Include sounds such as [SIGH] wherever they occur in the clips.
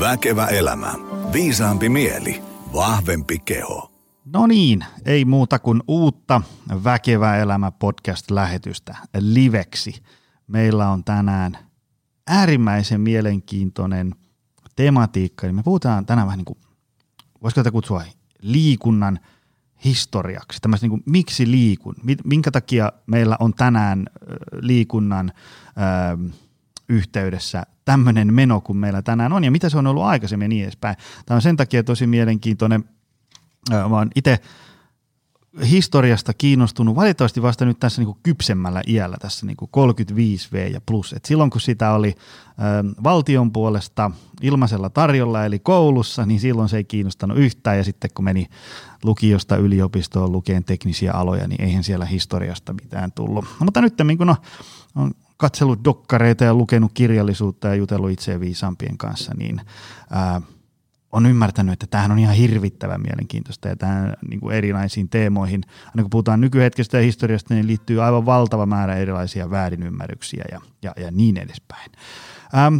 Väkevä elämä. Viisaampi mieli. Vahvempi keho. No niin, ei muuta kuin uutta Väkevä elämä podcast-lähetystä liveksi. Meillä on tänään äärimmäisen mielenkiintoinen tematiikka. Eli me puhutaan tänään vähän niin kuin, voisiko tätä kutsua liikunnan historiaksi. Tämmöistä niin kuin, miksi liikun? Minkä takia meillä on tänään liikunnan ö, yhteydessä tämmöinen meno kuin meillä tänään on ja mitä se on ollut aikaisemmin ja niin edespäin. Tämä on sen takia tosi mielenkiintoinen. Mä itse historiasta kiinnostunut valitettavasti vasta nyt tässä niin kuin kypsemmällä iällä, tässä niin kuin 35V ja plus. Et silloin kun sitä oli ö, valtion puolesta ilmaisella tarjolla eli koulussa, niin silloin se ei kiinnostanut yhtään ja sitten kun meni lukiosta yliopistoon lukeen teknisiä aloja, niin eihän siellä historiasta mitään tullut. No, mutta nyt kun on, on katsellut dokkareita ja lukenut kirjallisuutta ja jutellut itse viisaampien kanssa, niin ää, on ymmärtänyt, että tämähän on ihan hirvittävän mielenkiintoista ja tähän niin kuin erinäisiin teemoihin, aina kun puhutaan nykyhetkestä ja historiasta, niin liittyy aivan valtava määrä erilaisia väärinymmärryksiä ja, ja, ja niin edespäin. Ähm,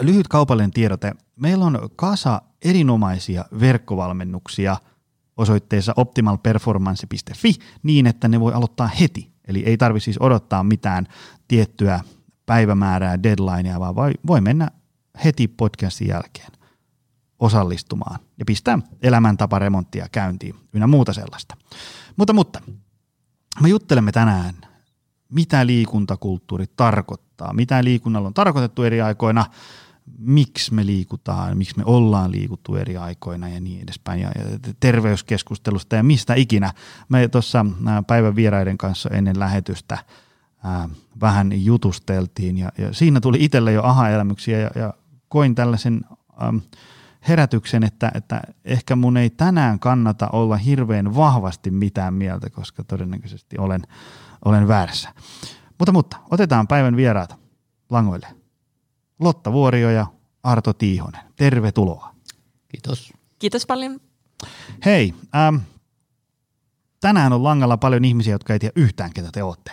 lyhyt kaupallinen tiedote. Meillä on kasa erinomaisia verkkovalmennuksia osoitteessa optimalperformance.fi niin, että ne voi aloittaa heti. Eli ei tarvitse siis odottaa mitään tiettyä päivämäärää, deadlinea, vaan voi, voi mennä heti podcastin jälkeen osallistumaan ja pistää elämäntaparemonttia käyntiin ynnä muuta sellaista. Mutta, mutta me juttelemme tänään, mitä liikuntakulttuuri tarkoittaa, mitä liikunnalla on tarkoitettu eri aikoina, miksi me liikutaan, miksi me ollaan liikuttu eri aikoina ja niin edespäin, ja, terveyskeskustelusta ja mistä ikinä. Me tuossa päivän vieraiden kanssa ennen lähetystä vähän jutusteltiin, ja, siinä tuli itselle jo aha-elämyksiä, ja, ja koin tällaisen herätyksen, että, että ehkä mun ei tänään kannata olla hirveän vahvasti mitään mieltä, koska todennäköisesti olen, olen väärässä. Mutta, mutta otetaan päivän vieraat langoille. Lotta Vuorio ja Arto Tiihonen. Tervetuloa. Kiitos. Kiitos paljon. Hei, ähm, tänään on langalla paljon ihmisiä, jotka ei tiedä yhtään, ketä te olette.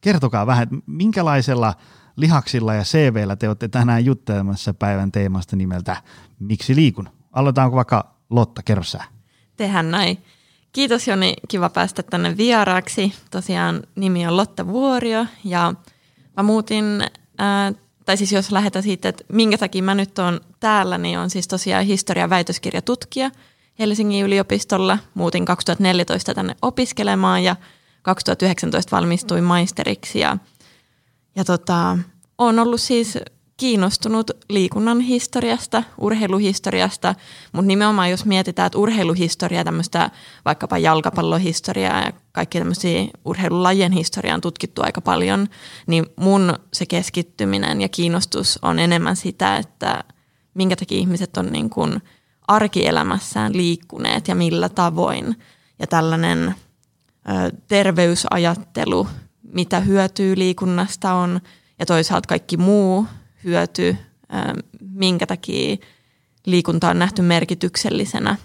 Kertokaa vähän, minkälaisella lihaksilla ja CVllä te olette tänään juttelemassa päivän teemasta nimeltä Miksi liikun? Aloitetaanko vaikka Lotta, kerro sä. Tehän näin. Kiitos Joni, kiva päästä tänne vieraaksi. Tosiaan nimi on Lotta Vuorio ja mä muutin äh, tai siis jos lähdetään siitä, että minkä takia mä nyt oon täällä, niin on siis tosiaan historian väitöskirjatutkija Helsingin yliopistolla. Muutin 2014 tänne opiskelemaan ja 2019 valmistuin maisteriksi ja, ja tota, on ollut siis kiinnostunut liikunnan historiasta, urheiluhistoriasta, mutta nimenomaan jos mietitään, että urheiluhistoria, tämmöistä vaikkapa jalkapallohistoriaa ja kaikki tämmöisiä urheilulajien historiaa on tutkittu aika paljon, niin mun se keskittyminen ja kiinnostus on enemmän sitä, että minkä takia ihmiset on niin kuin arkielämässään liikkuneet ja millä tavoin. Ja tällainen ö, terveysajattelu, mitä hyötyy liikunnasta on, ja toisaalta kaikki muu hyöty, minkä takia liikunta on nähty merkityksellisenä.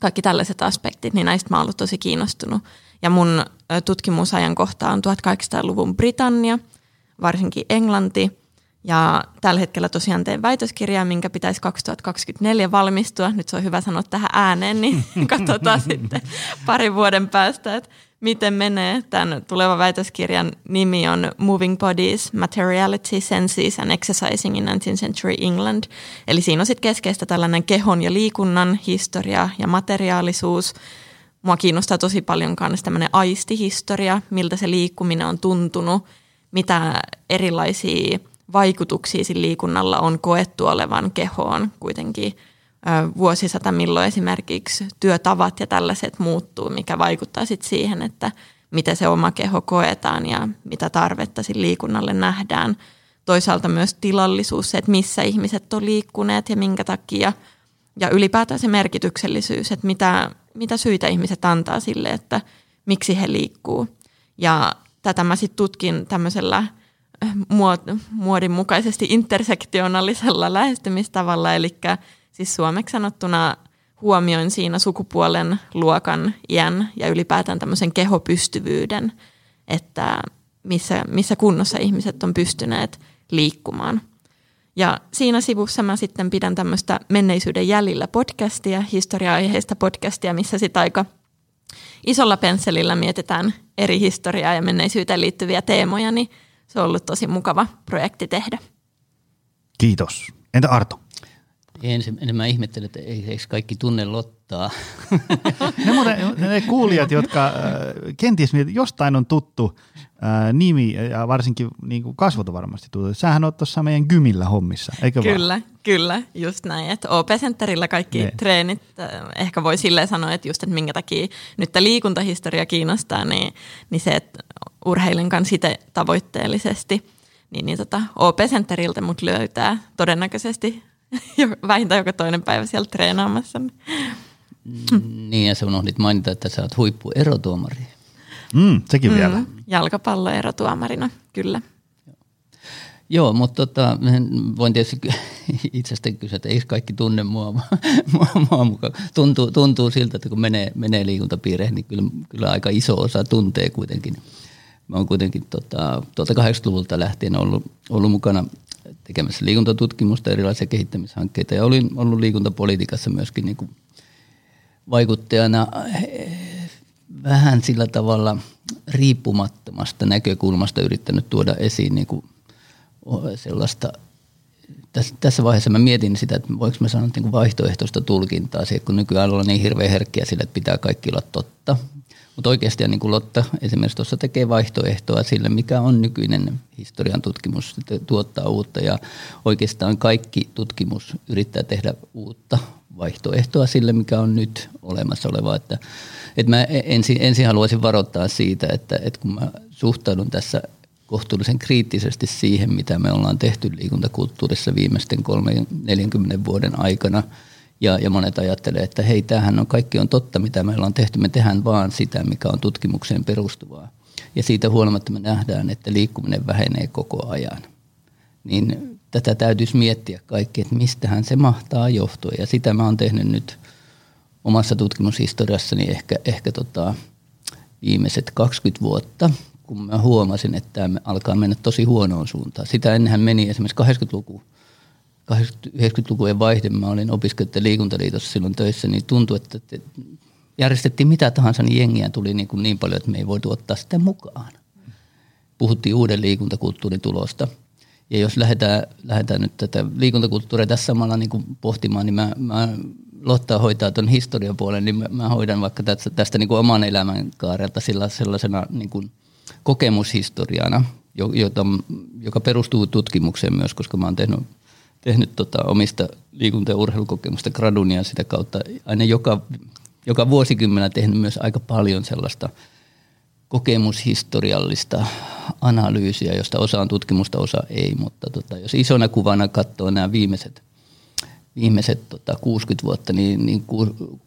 Kaikki tällaiset aspektit, niin näistä mä oon ollut tosi kiinnostunut. Ja mun tutkimusajankohta on 1800-luvun Britannia, varsinkin Englanti. Ja tällä hetkellä tosiaan teen väitöskirjaa, minkä pitäisi 2024 valmistua. Nyt se on hyvä sanoa tähän ääneen, niin [LAUGHS] katsotaan sitten parin vuoden päästä, että miten menee. Tämän tulevan väitöskirjan nimi on Moving Bodies, Materiality, Senses and Exercising in 19th Century England. Eli siinä on sitten keskeistä tällainen kehon ja liikunnan historia ja materiaalisuus. Mua kiinnostaa tosi paljon myös tämmöinen aistihistoria, miltä se liikkuminen on tuntunut, mitä erilaisia vaikutuksia liikunnalla on koettu olevan kehoon kuitenkin – vuosisata, milloin esimerkiksi työtavat ja tällaiset muuttuu, mikä vaikuttaa sitten siihen, että miten se oma keho koetaan ja mitä tarvetta sille liikunnalle nähdään. Toisaalta myös tilallisuus, se, että missä ihmiset on liikkuneet ja minkä takia. Ja ylipäätään se merkityksellisyys, että mitä, mitä syitä ihmiset antaa sille, että miksi he liikkuu. Ja tätä mä sitten tutkin tämmöisellä muodin mukaisesti intersektionaalisella lähestymistavalla, eli Siis suomeksi sanottuna huomioin siinä sukupuolen, luokan, iän ja ylipäätään tämmöisen kehopystyvyyden, että missä, missä kunnossa ihmiset on pystyneet liikkumaan. Ja siinä sivussa mä sitten pidän tämmöistä menneisyyden jäljillä podcastia, historia-aiheista podcastia, missä sitten aika isolla pensselillä mietitään eri historiaa ja menneisyyteen liittyviä teemoja, niin se on ollut tosi mukava projekti tehdä. Kiitos. Entä Arto? Ensin, ensin mä ihmettelen, että eikö kaikki tunne Lottaa. [LAUGHS] ne, muuten, ne kuulijat, jotka äh, kenties jostain on tuttu äh, nimi ja varsinkin niin kuin kasvot on varmasti tuttu. Sähän oot tuossa meidän Gymillä hommissa, eikö Kyllä, vaan? kyllä, just näin. Että OP-centerillä kaikki ne. treenit, äh, ehkä voi silleen sanoa, että just, että minkä takia nyt liikuntahistoria kiinnostaa, niin, niin se, että urheilen kanssa itse tavoitteellisesti, niin, niin tota, OP-centeriltä mut löytää todennäköisesti [LAUGHS] vähintään joka toinen päivä siellä treenaamassa. Niin ja sä unohdit mainita, että sä oot huippuerotuomari. Mm, sekin mm, vielä. Jalkapalloerotuomarina, kyllä. Joo, mutta tota, voin tietysti [LAUGHS] itsestä kysyä, että eikö kaikki tunne mua, [LAUGHS] mua, mua mukaan. Tuntuu, tuntuu siltä, että kun menee, menee liikuntapiireihin, niin kyllä, kyllä aika iso osa tuntee kuitenkin. Mä oon kuitenkin tota, tuolta 80-luvulta lähtien ollut, ollut mukana tekemässä liikuntatutkimusta, erilaisia kehittämishankkeita ja olin ollut liikuntapolitiikassa myöskin niin kuin vaikuttajana eh, vähän sillä tavalla riippumattomasta näkökulmasta yrittänyt tuoda esiin niin kuin sellaista tässä vaiheessa mä mietin sitä, että voiko mä sanoa niin vaihtoehtoista tulkintaa siihen, kun nykyään ollaan niin hirveän herkkiä sille, että pitää kaikki olla totta. Mutta oikeasti niin Lotta esimerkiksi tuossa tekee vaihtoehtoa sille, mikä on nykyinen historian tutkimus, tuottaa uutta ja oikeastaan kaikki tutkimus yrittää tehdä uutta vaihtoehtoa sille, mikä on nyt olemassa oleva. Että, että mä ensin, ensin haluaisin varoittaa siitä, että, että kun mä suhtaudun tässä kohtuullisen kriittisesti siihen, mitä me ollaan tehty liikuntakulttuurissa viimeisten 3-40 vuoden aikana – ja, ja monet ajattelee, että hei, tämähän on kaikki on totta, mitä meillä on tehty. Me tehdään vaan sitä, mikä on tutkimukseen perustuvaa. Ja siitä huolimatta me nähdään, että liikkuminen vähenee koko ajan. Niin tätä täytyisi miettiä kaikki, että mistähän se mahtaa johtua. Ja sitä mä oon tehnyt nyt omassa tutkimushistoriassani ehkä, ehkä tota viimeiset 20 vuotta, kun mä huomasin, että tämä alkaa mennä tosi huonoon suuntaan. Sitä ennenhän meni esimerkiksi 80-luku 80-90-lukujen vaihde, mä olin opiskelijoiden liikuntaliitossa silloin töissä, niin tuntui, että järjestettiin mitä tahansa, niin jengiä tuli niin, kuin niin paljon, että me ei voitu ottaa sitä mukaan. Puhuttiin uuden liikuntakulttuurin tulosta. Ja jos lähdetään, lähdetään nyt tätä liikuntakulttuuria tässä samalla niin kuin pohtimaan, niin mä, mä Lotta hoitaa tuon historian puolen, niin mä, mä hoidan vaikka tästä, tästä niin kuin oman elämän kaarelta sillä, sellaisena niin kuin kokemushistoriana, jota, joka perustuu tutkimukseen myös, koska mä oon tehnyt tehnyt tota omista liikunta- ja urheilukokemusta gradunia sitä kautta aina joka, joka vuosikymmenä tehnyt myös aika paljon sellaista kokemushistoriallista analyysiä, josta osa on tutkimusta, osa ei, mutta tota, jos isona kuvana katsoo nämä viimeiset, viimeiset tota, 60 vuotta, niin, niin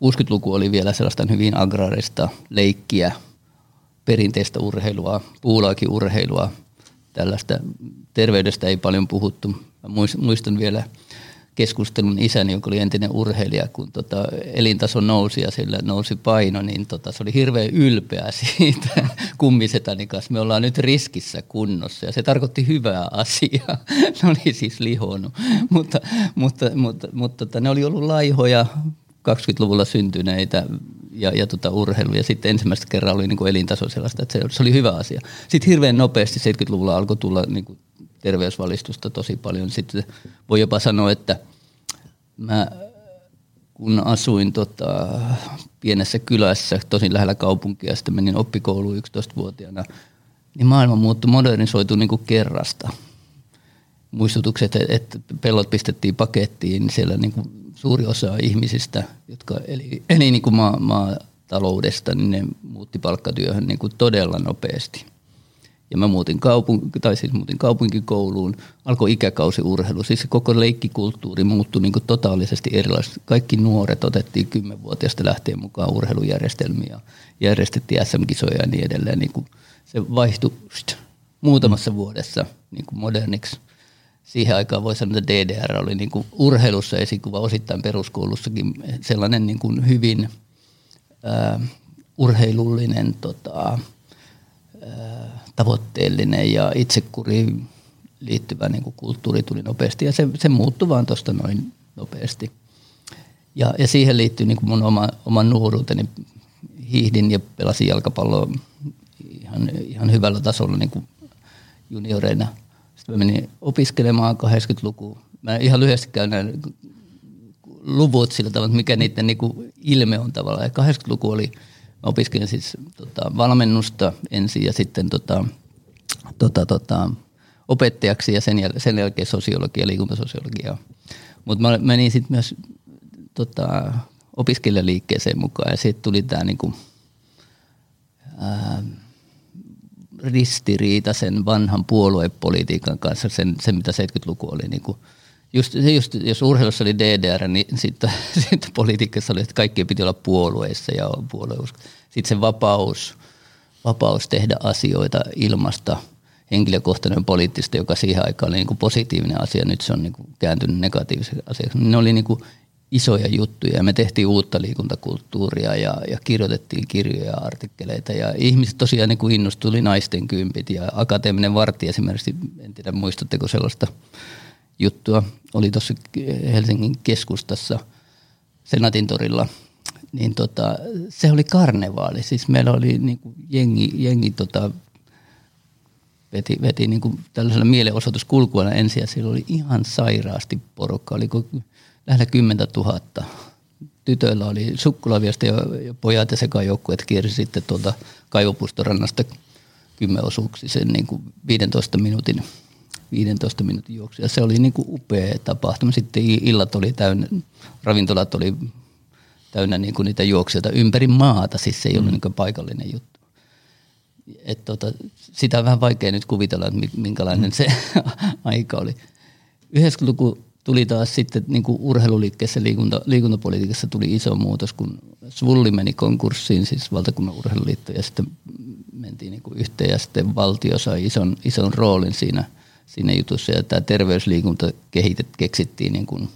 60-luku oli vielä sellaista hyvin agraarista leikkiä, perinteistä urheilua, puulaakin urheilua, tällaista terveydestä ei paljon puhuttu. Muistan vielä keskustelun isäni, joka oli entinen urheilija, kun tota elintaso nousi ja sillä nousi paino, niin tota, se oli hirveän ylpeä [LAUGHS] siitä kummisetani kanssa. Me ollaan nyt riskissä kunnossa ja se tarkoitti hyvää asiaa. [LAUGHS] ne oli siis lihonut, [LAUGHS] mutta, mutta, mutta, mutta tota, ne oli ollut laihoja, 20-luvulla syntyneitä ja, ja tota urheilu. Ja sitten ensimmäistä kerran oli niin kuin elintaso sellaista, että se, se oli hyvä asia. Sitten hirveän nopeasti 70-luvulla alkoi tulla niin kuin terveysvalistusta tosi paljon. Sitten voi jopa sanoa, että mä kun asuin tota, pienessä kylässä, tosin lähellä kaupunkia, sitten menin oppikouluun 11-vuotiaana, niin maailma muuttui, modernisoitu niin kuin kerrasta. Muistutukset, että pellot pistettiin pakettiin, niin siellä niin kuin suuri osa ihmisistä, jotka eli, eli niin kuin maa, maataloudesta, niin ne muutti palkkatyöhön niin kuin todella nopeasti. Ja mä muutin, kaupunk- tai siis muutin kaupunkikouluun, alkoi ikäkausiurheilu. Siis se koko leikkikulttuuri muuttui niin totaalisesti erilaisesti. Kaikki nuoret otettiin kymmenvuotiaasta lähtien mukaan urheilujärjestelmiä. Järjestettiin SM-kisoja ja niin edelleen. Niin kuin se vaihtui muutamassa vuodessa niin kuin moderniksi siihen aikaan voi sanoa, että DDR oli niin kuin urheilussa esikuva, osittain peruskoulussakin sellainen niin kuin hyvin äh, urheilullinen, tota, äh, tavoitteellinen ja itsekuri liittyvä niin kuin kulttuuri tuli nopeasti ja se, se muuttui vaan tuosta noin nopeasti. Ja, ja siihen liittyy niin kuin mun oma, oman nuoruuteni. Hiihdin ja pelasin jalkapalloa ihan, ihan hyvällä tasolla niin kuin junioreina. Sitten mä menin opiskelemaan 80-lukuun. Mä ihan lyhyesti käyn nämä luvut sillä tavalla, että mikä niiden niin kuin ilme on tavallaan. Ja 80-luku oli, opiskelin siis tota, valmennusta ensin ja sitten tota, tota, tota, opettajaksi ja sen, jäl- sen jälkeen sosiologia, liikuntasosiologia. Mutta mä menin sitten myös tota, opiskelijaliikkeeseen mukaan ja siitä tuli tämä niinku, ristiriita sen vanhan puoluepolitiikan kanssa, sen, sen mitä 70-luku oli niinku, just, just, jos urheilussa oli DDR, niin sitten [LAUGHS] sit politiikassa oli, että kaikkien piti olla puolueissa ja puolueusko. Sitten se vapaus, vapaus tehdä asioita ilmasta – henkilökohtainen poliittista, joka siihen aikaan oli niin kuin positiivinen asia, nyt se on niin kuin kääntynyt negatiiviseksi asiaksi. Ne oli niin kuin isoja juttuja. Me tehtiin uutta liikuntakulttuuria ja, ja kirjoitettiin kirjoja ja artikkeleita. Ja ihmiset tosiaan niin kuin innostui, naisten kympit ja akateeminen vartti esimerkiksi, en tiedä muistatteko sellaista juttua, oli tuossa Helsingin keskustassa Senatin torilla niin tota, se oli karnevaali. Siis meillä oli niin kuin jengi, jengi tota, veti, veti niin kuin tällaisella mielenosoituskulkuilla ensin ja siellä oli ihan sairaasti porukka, oli lähellä kymmentä tuhatta. Tytöillä oli sukkulaviosta ja, ja pojat ja sekajoukkueet kiersi sitten tuolta kaivopustorannasta kymmenosuuksisen niin kuin 15 minuutin 15 minuutin juoksu. Ja se oli niin kuin upea tapahtuma. Sitten illat oli täynnä, ravintolat oli täynnä niin kuin niitä juoksijoita ympäri maata, siis se ei ollut mm. niin paikallinen juttu et tota, sitä on vähän vaikea nyt kuvitella, että minkälainen se [LAUGHS] aika oli. 90-luku tuli taas sitten niin kuin urheiluliikkeessä, liikunta, liikuntapolitiikassa tuli iso muutos, kun Svulli meni konkurssiin, siis valtakunnan urheiluliitto, ja sitten mentiin niin kuin yhteen, ja sitten valtio sai ison, ison roolin siinä, siinä jutussa, ja tämä terveysliikunta kehitet, keksittiin niin kuin,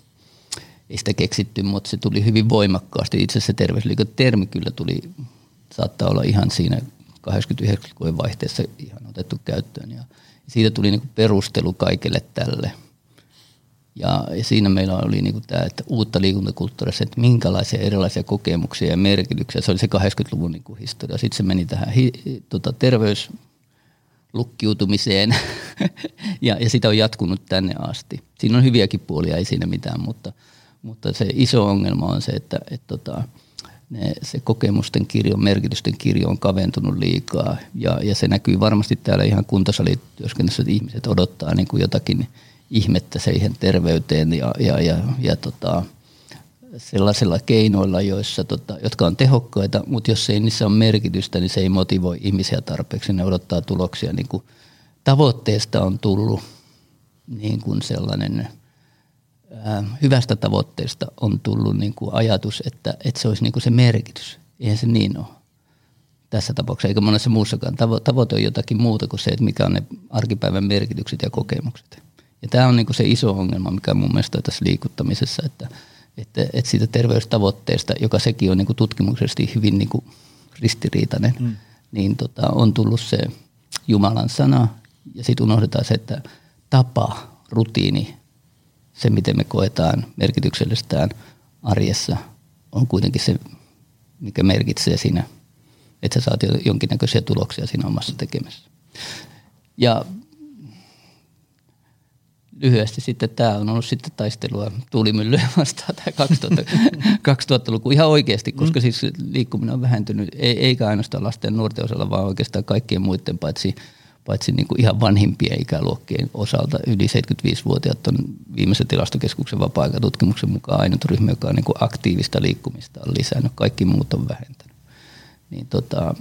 ei sitä keksitty, mutta se tuli hyvin voimakkaasti. Itse asiassa terveysliikunta-termi kyllä tuli, saattaa olla ihan siinä 89-luvun vaihteessa ihan otettu käyttöön. Ja siitä tuli niin perustelu kaikille tälle. Ja, ja siinä meillä oli niin tämä, että uutta liikuntakulttuurissa, että minkälaisia erilaisia kokemuksia ja merkityksiä. Se oli se 80-luvun niin historia. Sitten se meni tähän hi, tota, terveyslukkiutumiseen [LAUGHS] ja, ja sitä on jatkunut tänne asti. Siinä on hyviäkin puolia, ei siinä mitään, mutta, mutta se iso ongelma on se, että, että tota, ne, se kokemusten kirjo, merkitysten kirjo on kaventunut liikaa ja, ja se näkyy varmasti täällä ihan kuntosalityöskennössä, että ihmiset odottaa niin kuin jotakin ihmettä siihen terveyteen ja, ja, ja, ja tota, sellaisilla keinoilla, joissa, tota, jotka on tehokkaita, mutta jos ei niissä ole merkitystä, niin se ei motivoi ihmisiä tarpeeksi, ne odottaa tuloksia. Niin kuin tavoitteesta on tullut niin kuin sellainen – hyvästä tavoitteesta on tullut niin kuin ajatus, että, että se olisi niin kuin se merkitys. Eihän se niin ole tässä tapauksessa, eikä monessa muussakaan. Tavo- tavoite on jotakin muuta kuin se, että mikä on ne arkipäivän merkitykset ja kokemukset. Ja tämä on niin kuin se iso ongelma, mikä mun mielestä on tässä liikuttamisessa, että, että, että siitä terveystavoitteesta, joka sekin on niin kuin tutkimuksellisesti hyvin niin kuin ristiriitainen, mm. niin tota, on tullut se Jumalan sana ja sitten unohdetaan se, että tapa, rutiini, se, miten me koetaan merkityksellisestään arjessa, on kuitenkin se, mikä merkitsee siinä, että sä saat jonkinnäköisiä tuloksia siinä omassa tekemisessä. Ja lyhyesti sitten tämä on ollut sitten taistelua tuulimyllyä [LAUGHS] vastaan tämä 2000, 2000-luku ihan oikeasti, koska mm. siis liikkuminen on vähentynyt, eikä ainoastaan lasten ja nuorten osalla, vaan oikeastaan kaikkien muiden paitsi paitsi niin kuin ihan vanhimpien ikäluokkien osalta. Yli 75-vuotiaat on viimeisen tilastokeskuksen vapaa-aikatutkimuksen mukaan ainut ryhmä, joka on niin kuin aktiivista liikkumista on lisännyt. Kaikki muut on vähentänyt. Niin tota,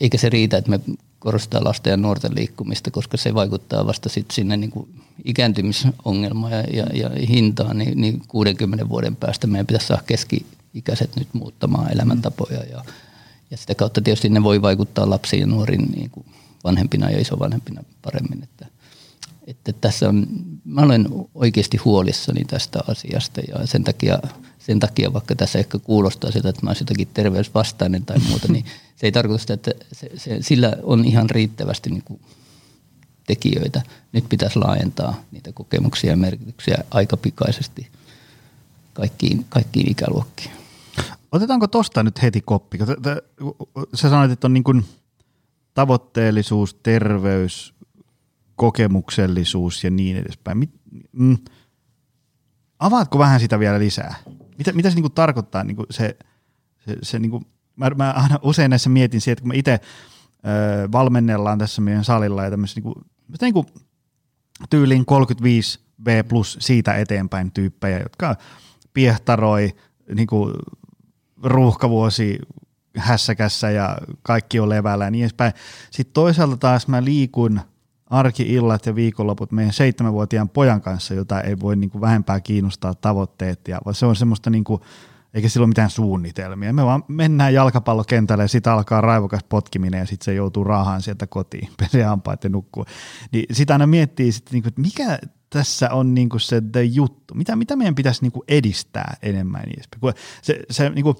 eikä se riitä, että me korostetaan lasten ja nuorten liikkumista, koska se vaikuttaa vasta sit sinne niin kuin ikääntymisongelmaan ja, ja, ja hintaan, niin, niin 60 vuoden päästä meidän pitäisi saada keski-ikäiset nyt muuttamaan elämäntapoja ja ja sitä kautta tietysti ne voi vaikuttaa lapsiin ja nuoriin niin kuin vanhempina ja isovanhempina paremmin. Että, että tässä on, mä olen oikeasti huolissani tästä asiasta ja sen takia, sen takia vaikka tässä ehkä kuulostaa siltä, että mä olisin jotakin terveysvastainen tai muuta, niin se ei tarkoita sitä, että se, se, sillä on ihan riittävästi niin kuin tekijöitä. Nyt pitäisi laajentaa niitä kokemuksia ja merkityksiä aika pikaisesti kaikkiin, kaikkiin ikäluokkiin. Otetaanko tosta nyt heti koppi? Sä sanoit, että on niin kuin tavoitteellisuus, terveys, kokemuksellisuus ja niin edespäin. mm, avaatko vähän sitä vielä lisää? Mitä, mitä se niin kuin tarkoittaa niin kuin se, se, se niin kuin, mä, mä aina usein näissä mietin siitä, että kun me itse öö, valmennellaan tässä meidän salilla ja tämmöisessä niin kuin, niin kuin tyyliin 35 B plus siitä eteenpäin tyyppejä, jotka piehtaroi niin kuin ruuhkavuosi hässäkässä ja kaikki on levällä ja niin edespäin. Sitten toisaalta taas mä liikun arki-illat ja viikonloput meidän seitsemänvuotiaan pojan kanssa, jota ei voi niin kuin vähempää kiinnostaa tavoitteet, ja se on semmoista niin kuin, eikä sillä ole mitään suunnitelmia. Me vaan mennään jalkapallokentälle ja sitten alkaa raivokas potkiminen ja sitten se joutuu raahaan sieltä kotiin, [LAUGHS] pesee hampaat ja nukkuu. Niin sitä aina miettii, sit, niin kuin, että mikä tässä on niin kuin se the juttu, mitä, mitä meidän pitäisi niin kuin edistää enemmän. Se, se, niin kuin,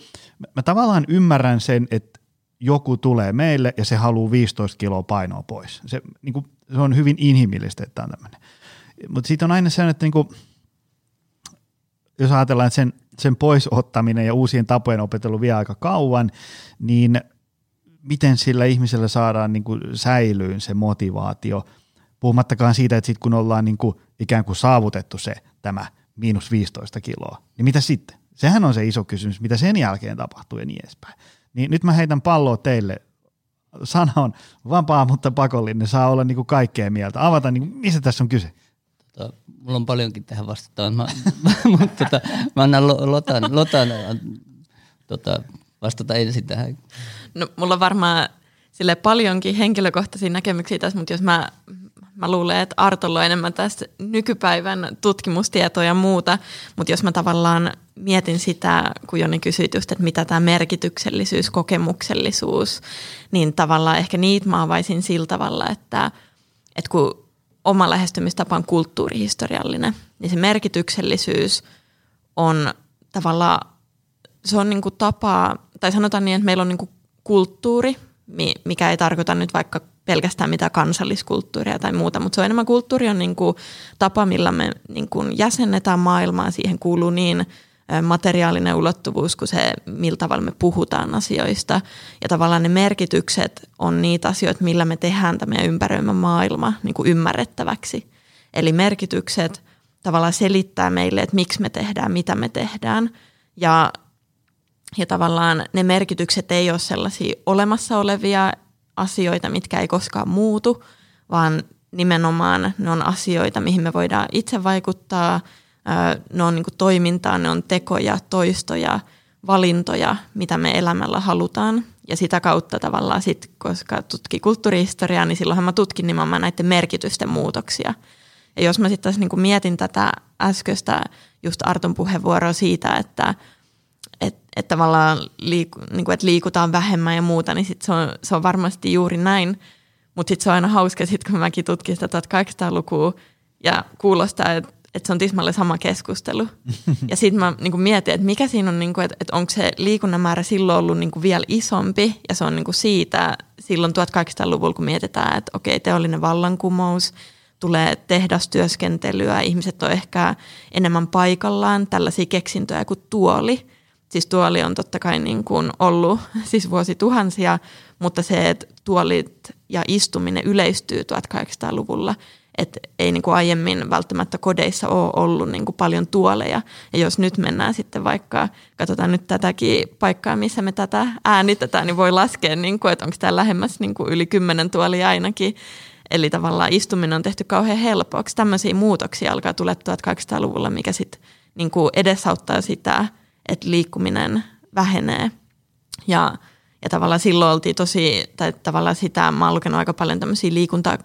mä tavallaan ymmärrän sen, että joku tulee meille ja se haluaa 15 kiloa painoa pois. Se, niin kuin, se on hyvin inhimillistä, että on tämmöinen. Mutta sitten on aina se, että niin kuin, jos ajatellaan, että sen, sen pois ottaminen ja uusien tapojen opettelu vie aika kauan, niin miten sillä ihmisellä saadaan niin kuin säilyyn se motivaatio, puhumattakaan siitä, että sitten kun ollaan niin kuin ikään kuin saavutettu se tämä miinus 15 kiloa, niin mitä sitten? Sehän on se iso kysymys, mitä sen jälkeen tapahtuu ja niin edespäin. Niin nyt mä heitän palloa teille. Sana on vapaa, mutta pakollinen. Saa olla niin kuin kaikkea mieltä. Avata, niin kuin, mistä tässä on kyse? Tota, mulla on paljonkin tähän vastataan, mä, [LAUGHS] mutta tota, mä annan Lotan, Lotan tota, vastata ensin tähän. No mulla on varmaan sille paljonkin henkilökohtaisia näkemyksiä tässä, mutta jos mä Mä luulen, että Artolla on enemmän tästä nykypäivän tutkimustietoa ja muuta, mutta jos mä tavallaan mietin sitä, kun Joni kysyit just, että mitä tämä merkityksellisyys, kokemuksellisuus, niin tavallaan ehkä niitä mä avaisin sillä tavalla, että, että kun oma lähestymistapa on kulttuurihistoriallinen, niin se merkityksellisyys on tavallaan, se on niin kuin tapa, tai sanotaan niin, että meillä on niin kulttuuri, mikä ei tarkoita nyt vaikka pelkästään mitä kansalliskulttuuria tai muuta, mutta se on enemmän kulttuuri on niin kuin tapa, millä me niin kuin jäsennetään maailmaa. Siihen kuuluu niin materiaalinen ulottuvuus kuin se, millä tavalla me puhutaan asioista. Ja tavallaan ne merkitykset on niitä asioita, millä me tehdään tämä ympäröimä maailma niin kuin ymmärrettäväksi. Eli merkitykset tavallaan selittää meille, että miksi me tehdään, mitä me tehdään. Ja, ja tavallaan ne merkitykset ei ole sellaisia olemassa olevia asioita, mitkä ei koskaan muutu, vaan nimenomaan ne on asioita, mihin me voidaan itse vaikuttaa. Ne on niin toimintaa, ne on tekoja, toistoja, valintoja, mitä me elämällä halutaan. Ja sitä kautta tavallaan sit, koska tutki kulttuurihistoriaa, niin silloinhan mä tutkin nimenomaan näiden merkitysten muutoksia. Ja jos mä sitten niin mietin tätä äskeistä just Arton puheenvuoroa siitä, että – että et tavallaan liiku, niin kuin, että liikutaan vähemmän ja muuta, niin sit se, on, se on varmasti juuri näin. Mutta sitten se on aina hauska, sit kun mäkin tutkin sitä 1800-lukua ja kuulostaa, että et se on tismalle sama keskustelu. [LAUGHS] ja sitten mä niin kuin mietin, että mikä siinä on, niin kuin, että, että onko se liikunnan määrä silloin ollut niin kuin vielä isompi. Ja se on niin kuin siitä silloin 1800-luvulla, kun mietitään, että okei, teollinen vallankumous, tulee tehdastyöskentelyä, ihmiset on ehkä enemmän paikallaan, tällaisia keksintöjä kuin tuoli – Siis tuoli on totta kai niin kuin ollut [LAUGHS] siis vuosituhansia, mutta se, että tuolit ja istuminen yleistyy 1800-luvulla, että ei niin kuin aiemmin välttämättä kodeissa ole ollut niin kuin paljon tuoleja. Ja jos nyt mennään sitten vaikka, katsotaan nyt tätäkin paikkaa, missä me tätä äänitetään, niin voi laskea, niin kuin, että onko tämä lähemmäs niin kuin yli kymmenen tuolia ainakin. Eli tavallaan istuminen on tehty kauhean helpoksi. Tämmöisiä muutoksia alkaa tulla 1800-luvulla, mikä sitten niin edesauttaa sitä – että liikkuminen vähenee. Ja, ja tavallaan silloin oltiin tosi, tai tavallaan sitä, mä oon aika paljon tämmöisiä liikunta,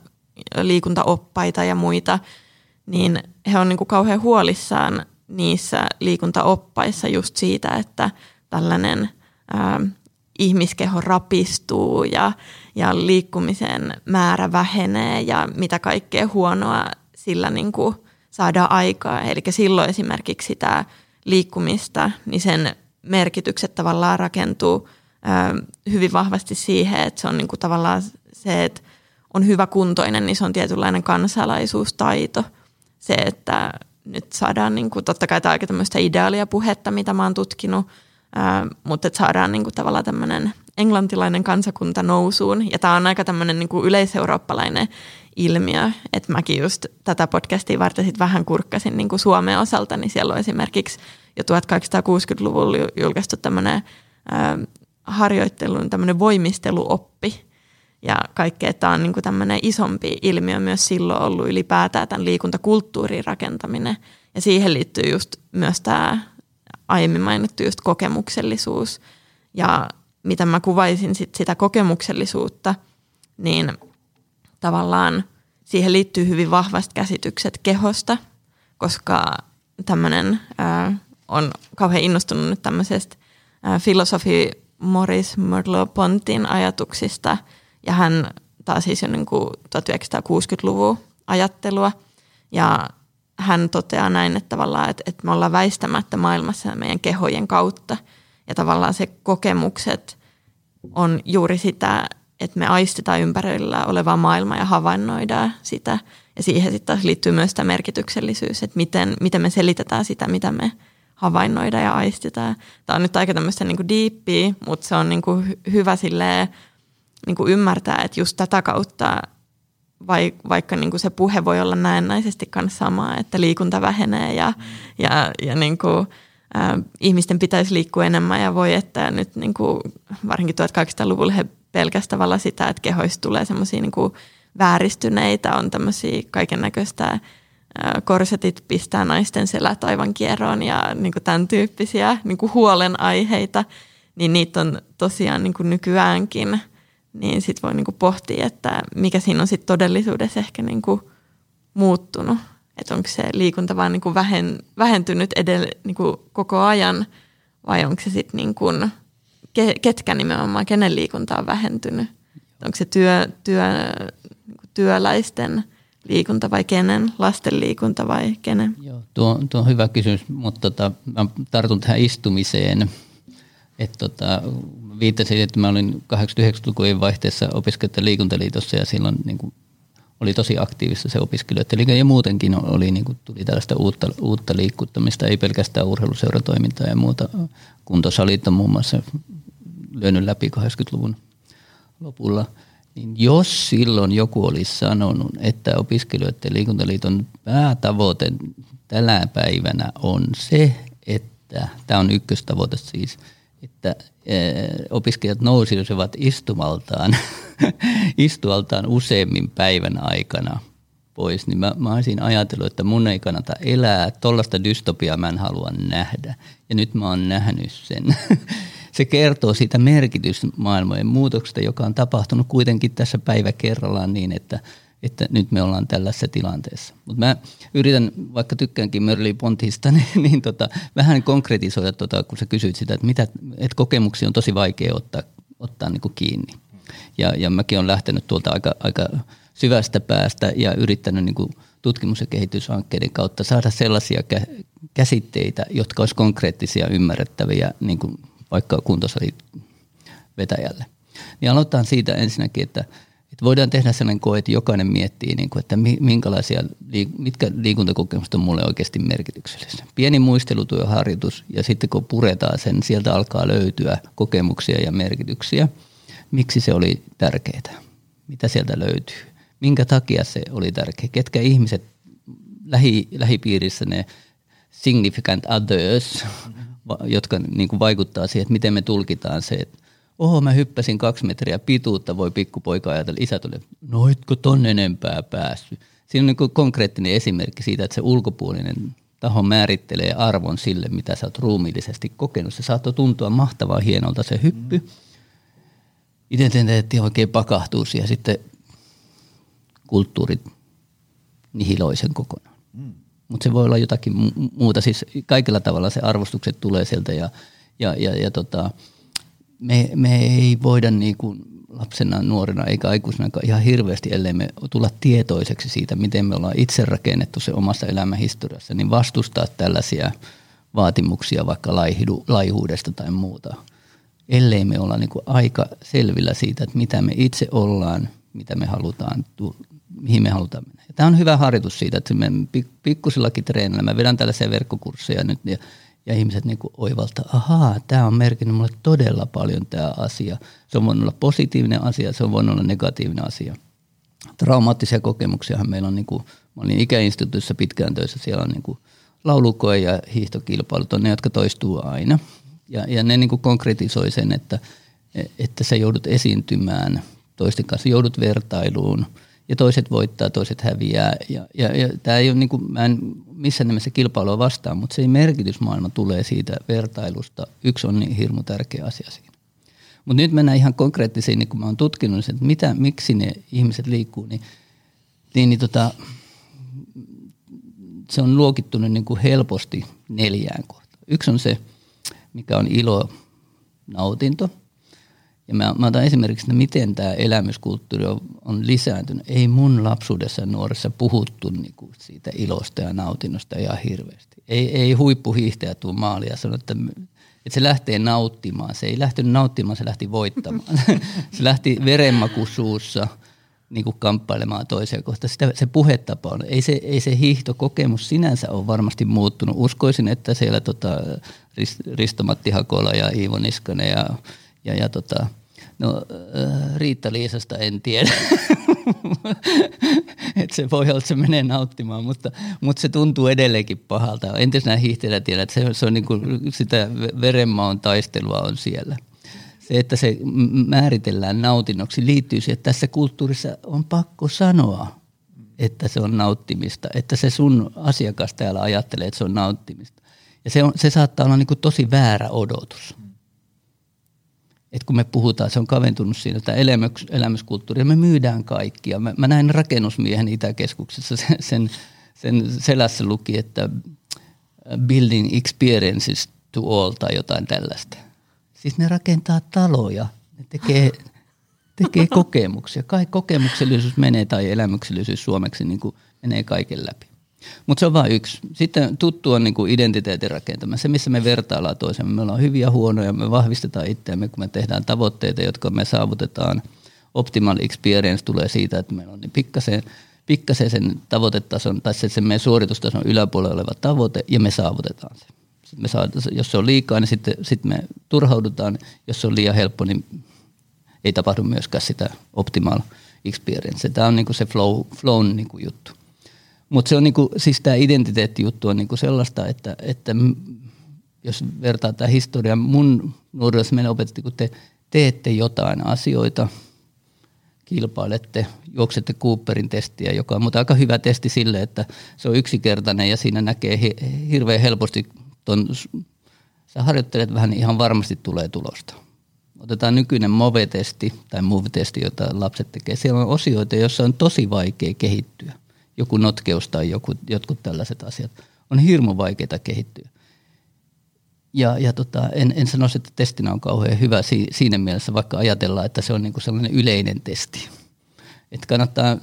liikuntaoppaita ja muita, niin he on niin kuin kauhean huolissaan niissä liikuntaoppaissa just siitä, että tällainen ää, ihmiskeho rapistuu ja, ja liikkumisen määrä vähenee ja mitä kaikkea huonoa sillä niin kuin saadaan aikaa. Eli silloin esimerkiksi sitä liikkumista, niin sen merkitykset tavallaan rakentuu ö, hyvin vahvasti siihen, että se on niin kuin tavallaan se, että on hyvä kuntoinen, niin se on tietynlainen kansalaisuustaito. Se, että nyt saadaan, niin kuin, totta kai tämä aika tämmöistä ideaalia puhetta, mitä mä oon tutkinut, ää, mutta että saadaan niin kuin, tavallaan tämmöinen englantilainen kansakunta nousuun. Ja tämä on aika tämmöinen niin kuin yleiseurooppalainen ilmiö, että mäkin just tätä podcastia varten sit vähän kurkkasin niin kuin Suomen osalta, niin siellä on esimerkiksi jo 1860-luvulla julkaistu tämmöinen harjoittelun tämmöinen voimisteluoppi, ja kaikkea, tämä on niin tämmöinen isompi ilmiö myös silloin ollut ylipäätään tämän liikuntakulttuurin rakentaminen. Ja siihen liittyy just myös tämä aiemmin mainittu just kokemuksellisuus. Ja miten mä kuvaisin sit sitä kokemuksellisuutta, niin tavallaan siihen liittyy hyvin vahvasti käsitykset kehosta, koska tämmöinen on kauhean innostunut nyt tämmöisestä ää, filosofi Morris Merleau-Pontin ajatuksista – ja hän taas siis jo niin kuin 1960-luvun ajattelua. Ja hän toteaa näin, että tavallaan, että, että me ollaan väistämättä maailmassa meidän kehojen kautta. Ja tavallaan se kokemukset on juuri sitä, että me aistetaan ympärillä olevaa maailmaa ja havainnoidaan sitä. Ja siihen sitten taas liittyy myös tämä merkityksellisyys, että miten, miten me selitetään sitä, mitä me havainnoidaan ja aistetaan. Tämä on nyt aika tämmöistä niin diippiä, mutta se on niin kuin hyvä silleen niin kuin ymmärtää, että just tätä kautta vaikka niin kuin se puhe voi olla näennäisesti kanssa samaa, että liikunta vähenee ja, ja, ja niin kuin, ä, ihmisten pitäisi liikkua enemmän ja voi, että nyt niin kuin, varsinkin 1800-luvulla he pelkästään sitä, että kehoista tulee semmoisia niin vääristyneitä, on tämmöisiä kaiken näköistä korsetit pistää naisten selät aivan kieroon ja niin kuin tämän tyyppisiä niin kuin huolenaiheita, niin niitä on tosiaan niin kuin nykyäänkin – niin sitten voi niinku pohtia, että mikä siinä on sitten todellisuudessa ehkä niinku muuttunut. Että onko se liikunta vaan niinku vähen, vähentynyt edellä niinku koko ajan vai onko se sitten niinku, ke, ketkä nimenomaan, kenen liikunta on vähentynyt. Onko se työ, työ, niinku työläisten liikunta vai kenen, lasten liikunta vai kenen? Joo, tuo, tuo on hyvä kysymys, mutta tota, mä tartun tähän istumiseen. Että tota, viittasin, että mä olin 89-lukujen vaihteessa opiskelijoiden liikuntaliitossa ja silloin niin kuin oli tosi aktiivista se opiskelijoiden ja muutenkin oli, niin kuin, tuli tällaista uutta, uutta liikuttamista, ei pelkästään urheiluseuratoimintaa ja muuta. Kuntosalit on muun muassa lyönyt läpi 80-luvun lopulla. Niin jos silloin joku olisi sanonut, että opiskelijoiden liikuntaliiton päätavoite tällä päivänä on se, että tämä on ykköstavoite siis – että opiskelijat nousisivat istumaltaan, [LAUGHS] istualtaan useammin päivän aikana pois, niin mä, mä olisin ajatellut, että mun ei kannata elää, tollaista dystopiaa mä en halua nähdä. Ja nyt mä oon nähnyt sen. [LAUGHS] Se kertoo siitä merkitysmaailmojen muutoksesta, joka on tapahtunut kuitenkin tässä päivä kerrallaan niin, että – että nyt me ollaan tällaisessa tilanteessa. Mutta mä yritän, vaikka tykkäänkin Mörli Pontista, [LAUGHS] niin, niin tota, vähän konkretisoida, tota, kun sä kysyit sitä, että, mitä, että kokemuksia on tosi vaikea ottaa, ottaa niin kuin kiinni. Ja, ja mäkin olen lähtenyt tuolta aika, aika syvästä päästä ja yrittänyt niin kuin tutkimus- ja kehityshankkeiden kautta saada sellaisia käsitteitä, jotka olisi konkreettisia ymmärrettäviä niin kuin vaikka kuntosalin vetäjälle. Niin aloitetaan siitä ensinnäkin, että – että voidaan tehdä sellainen koe, että jokainen miettii, niin kuin, että minkälaisia, mitkä liikuntakokemukset on mulle oikeasti merkityksellisiä. Pieni muistelutyöharjoitus ja sitten kun puretaan sen, sieltä alkaa löytyä kokemuksia ja merkityksiä. Miksi se oli tärkeää? Mitä sieltä löytyy? Minkä takia se oli tärkeä? Ketkä ihmiset lähi, lähipiirissä ne significant others, jotka niin kuin vaikuttaa siihen, että miten me tulkitaan se, että oho mä hyppäsin kaksi metriä pituutta, voi pikkupoika ajatella. Isä tuli, no etkö tonne enempää päässyt. Siinä on niin konkreettinen esimerkki siitä, että se ulkopuolinen taho määrittelee arvon sille, mitä sä oot ruumiillisesti kokenut. Se saattoi tuntua mahtavaa hienolta se hyppy. Mm. Identiteetti oikein pakahtuu ja sitten kulttuurit nihiloi sen kokonaan. Mm. Mutta se voi olla jotakin muuta. Siis kaikilla tavalla se arvostukset tulee sieltä ja, ja, ja, ja tota, me, me ei voida niin kuin lapsena, nuorena eikä aikuisena ihan hirveästi, ellei me tulla tietoiseksi siitä, miten me ollaan itse rakennettu se omassa elämänhistoriassa, niin vastustaa tällaisia vaatimuksia vaikka laihidu, laihuudesta tai muuta. Ellei me olla niin kuin aika selvillä siitä, että mitä me itse ollaan, mitä me halutaan, mihin me halutaan mennä. Ja tämä on hyvä harjoitus siitä, että me pikkusillakin treenillä, mä vedän tällaisia verkkokursseja nyt ja ihmiset niin oivaltaa, ahaa, tämä on merkinnyt mulle todella paljon tämä asia. Se on voinut olla positiivinen asia, se on voinut olla negatiivinen asia. Traumaattisia kokemuksiahan meillä on, niin kuin, mä olin ikäinstituutissa pitkään töissä, siellä on niin kuin laulukoe ja hiihtokilpailut on ne, jotka toistuu aina. Ja, ja ne niin kuin konkretisoi sen, että, että sä joudut esiintymään toisten kanssa, joudut vertailuun ja toiset voittaa, toiset häviää. Ja, ja, ja tämä ei ole, niin kuin, mä en missään nimessä kilpailua vastaan, mutta se merkitysmaailma tulee siitä vertailusta. Yksi on niin hirmu tärkeä asia siinä. Mutta nyt mennään ihan konkreettisiin, niin kun mä oon tutkinut, että mitä, miksi ne ihmiset liikkuu, niin, niin, niin tota, se on luokittunut niin kuin helposti neljään kohtaan. Yksi on se, mikä on ilo, nautinto. Ja mä, mä otan esimerkiksi, että miten tämä elämyskulttuuri on, on lisääntynyt. Ei mun lapsuudessa nuoressa puhuttu niin kuin siitä ilosta ja nautinnosta ihan hirveästi. Ei, ei huippuhiihtäjä tuu maali ja sano, että, että se lähtee nauttimaan. Se ei lähtenyt nauttimaan, se lähti voittamaan. [LAUGHS] se lähti verenmaku suussa – niin kuin kamppailemaan toisia kohtaan. Sitä, se puhetapa on. Ei se, ei se hiihtokokemus sinänsä ole varmasti muuttunut. Uskoisin, että siellä tota, Risto-Matti Hakola ja Iivo Niskanen ja, ja, ja tota, no, äh, Riitta-Liisasta en tiedä. [LAUGHS] että se voi olla, että se menee nauttimaan, mutta, mutta se tuntuu edelleenkin pahalta. Entisenä hiihtelijä tiedät, että se, se on niin kuin sitä verenmaon taistelua on siellä – se, että se määritellään nautinnoksi, liittyy siihen, että tässä kulttuurissa on pakko sanoa, että se on nauttimista, että se sun asiakas täällä ajattelee, että se on nauttimista. Ja se, on, se saattaa olla niin kuin tosi väärä odotus. Et kun me puhutaan, se on kaventunut siinä, että elämys, elämyskulttuuri, me myydään kaikkia. Mä, mä näin rakennusmiehen Itäkeskuksessa sen, sen, sen selässä luki, että building experiences to all tai jotain tällaista – Siis ne rakentaa taloja, ne tekee, tekee kokemuksia. Kai kokemuksellisuus menee tai elämyksellisyys suomeksi niin kuin menee kaiken läpi. Mutta se on vain yksi. Sitten tuttu on niin kuin identiteetin rakentaminen. Se, missä me vertaillaan toisemme. Me ollaan hyviä huonoja, me vahvistetaan itseämme, kun me tehdään tavoitteita, jotka me saavutetaan. Optimal experience tulee siitä, että meillä on niin pikkasen, pikkasen sen tavoitetason tai se, sen meidän suoritustason yläpuolella oleva tavoite ja me saavutetaan se me saa, jos se on liikaa, niin sitten, sitten me turhaudutaan. Jos se on liian helppo, niin ei tapahdu myöskään sitä optimal experience. Tämä on niinku se flow, flown niinku juttu. Mutta se on niinku, siis tämä identiteettijuttu on niinku sellaista, että, että jos vertaa tämä historia, mun nuoruudessa meille opetettiin, kun te teette jotain asioita, kilpailette, juoksette Cooperin testiä, joka on mutta aika hyvä testi sille, että se on yksinkertainen ja siinä näkee hirveän helposti ton, sä harjoittelet vähän, niin ihan varmasti tulee tulosta. Otetaan nykyinen MOVE-testi tai MOVE-testi, jota lapset tekee. Siellä on osioita, joissa on tosi vaikea kehittyä. Joku notkeus tai joku, jotkut tällaiset asiat. On hirmu vaikeita kehittyä. Ja, ja tota, en, en sano, että testinä on kauhean hyvä si, siinä mielessä, vaikka ajatellaan, että se on niinku sellainen yleinen testi. Et kannattaa,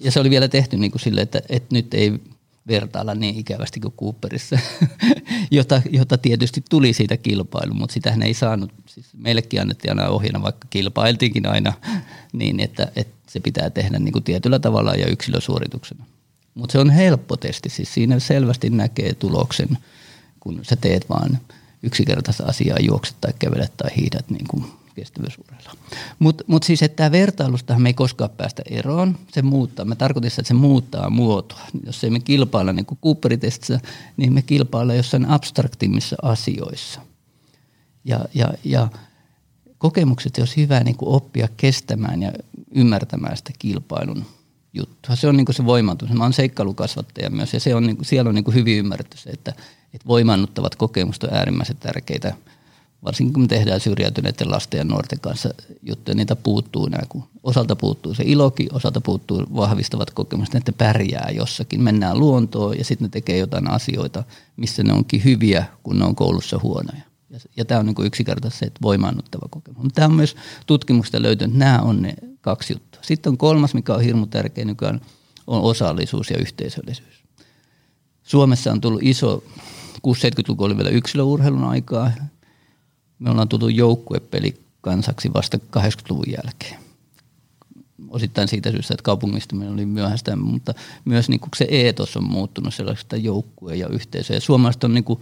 ja se oli vielä tehty niin kuin sille, että, että nyt ei vertailla niin ikävästi kuin Cooperissa, [LAUGHS] jota, jota tietysti tuli siitä kilpailu, mutta sitähän ei saanut, siis meillekin annettiin aina ohjena, vaikka kilpailtiinkin aina, [LAUGHS] niin että, että se pitää tehdä niin kuin tietyllä tavalla ja yksilösuorituksena. Mutta se on helppo testi, siis siinä selvästi näkee tuloksen, kun sä teet vaan yksinkertaista asiaa, juokset tai kävelet tai hiidät niin kuin kestävyysurheilua. Mutta mut siis, että tämä vertailustahan me ei koskaan päästä eroon. Se muuttaa. Mä tarkoitin, että se muuttaa muotoa. Jos ei me kilpailla niin kuin niin me kilpailla jossain abstraktimmissa asioissa. Ja, ja, ja kokemukset olisi hyvä niin kuin oppia kestämään ja ymmärtämään sitä kilpailun juttua. Se on niin kuin se voimantus. Mä oon seikkailukasvattaja myös ja se on niin kuin, siellä on niin kuin hyvin ymmärretty se, että, että voimannuttavat kokemukset on äärimmäisen tärkeitä – varsinkin kun me tehdään syrjäytyneiden lasten ja nuorten kanssa juttuja, niitä puuttuu nämä, kun osalta puuttuu se iloki, osalta puuttuu vahvistavat kokemukset, että pärjää jossakin. Mennään luontoon ja sitten ne tekee jotain asioita, missä ne onkin hyviä, kun ne on koulussa huonoja. Ja, ja tämä on niin yksinkertaisesti se, että voimaannuttava kokemus. Mutta tämä on myös tutkimuksesta löytynyt, että nämä on ne kaksi juttua. Sitten on kolmas, mikä on hirmu tärkeä nykyään, on osallisuus ja yhteisöllisyys. Suomessa on tullut iso, 60-70-luku oli vielä yksilöurheilun aikaa, me ollaan tullut joukkuepeli kansaksi vasta 80-luvun jälkeen. osittain siitä syystä, että kaupungistuminen oli myöhäistä, mutta myös niin kuin se eetos on muuttunut sellaisesta joukkueen ja yhteisöä. Ja suomalaiset on niin kuin,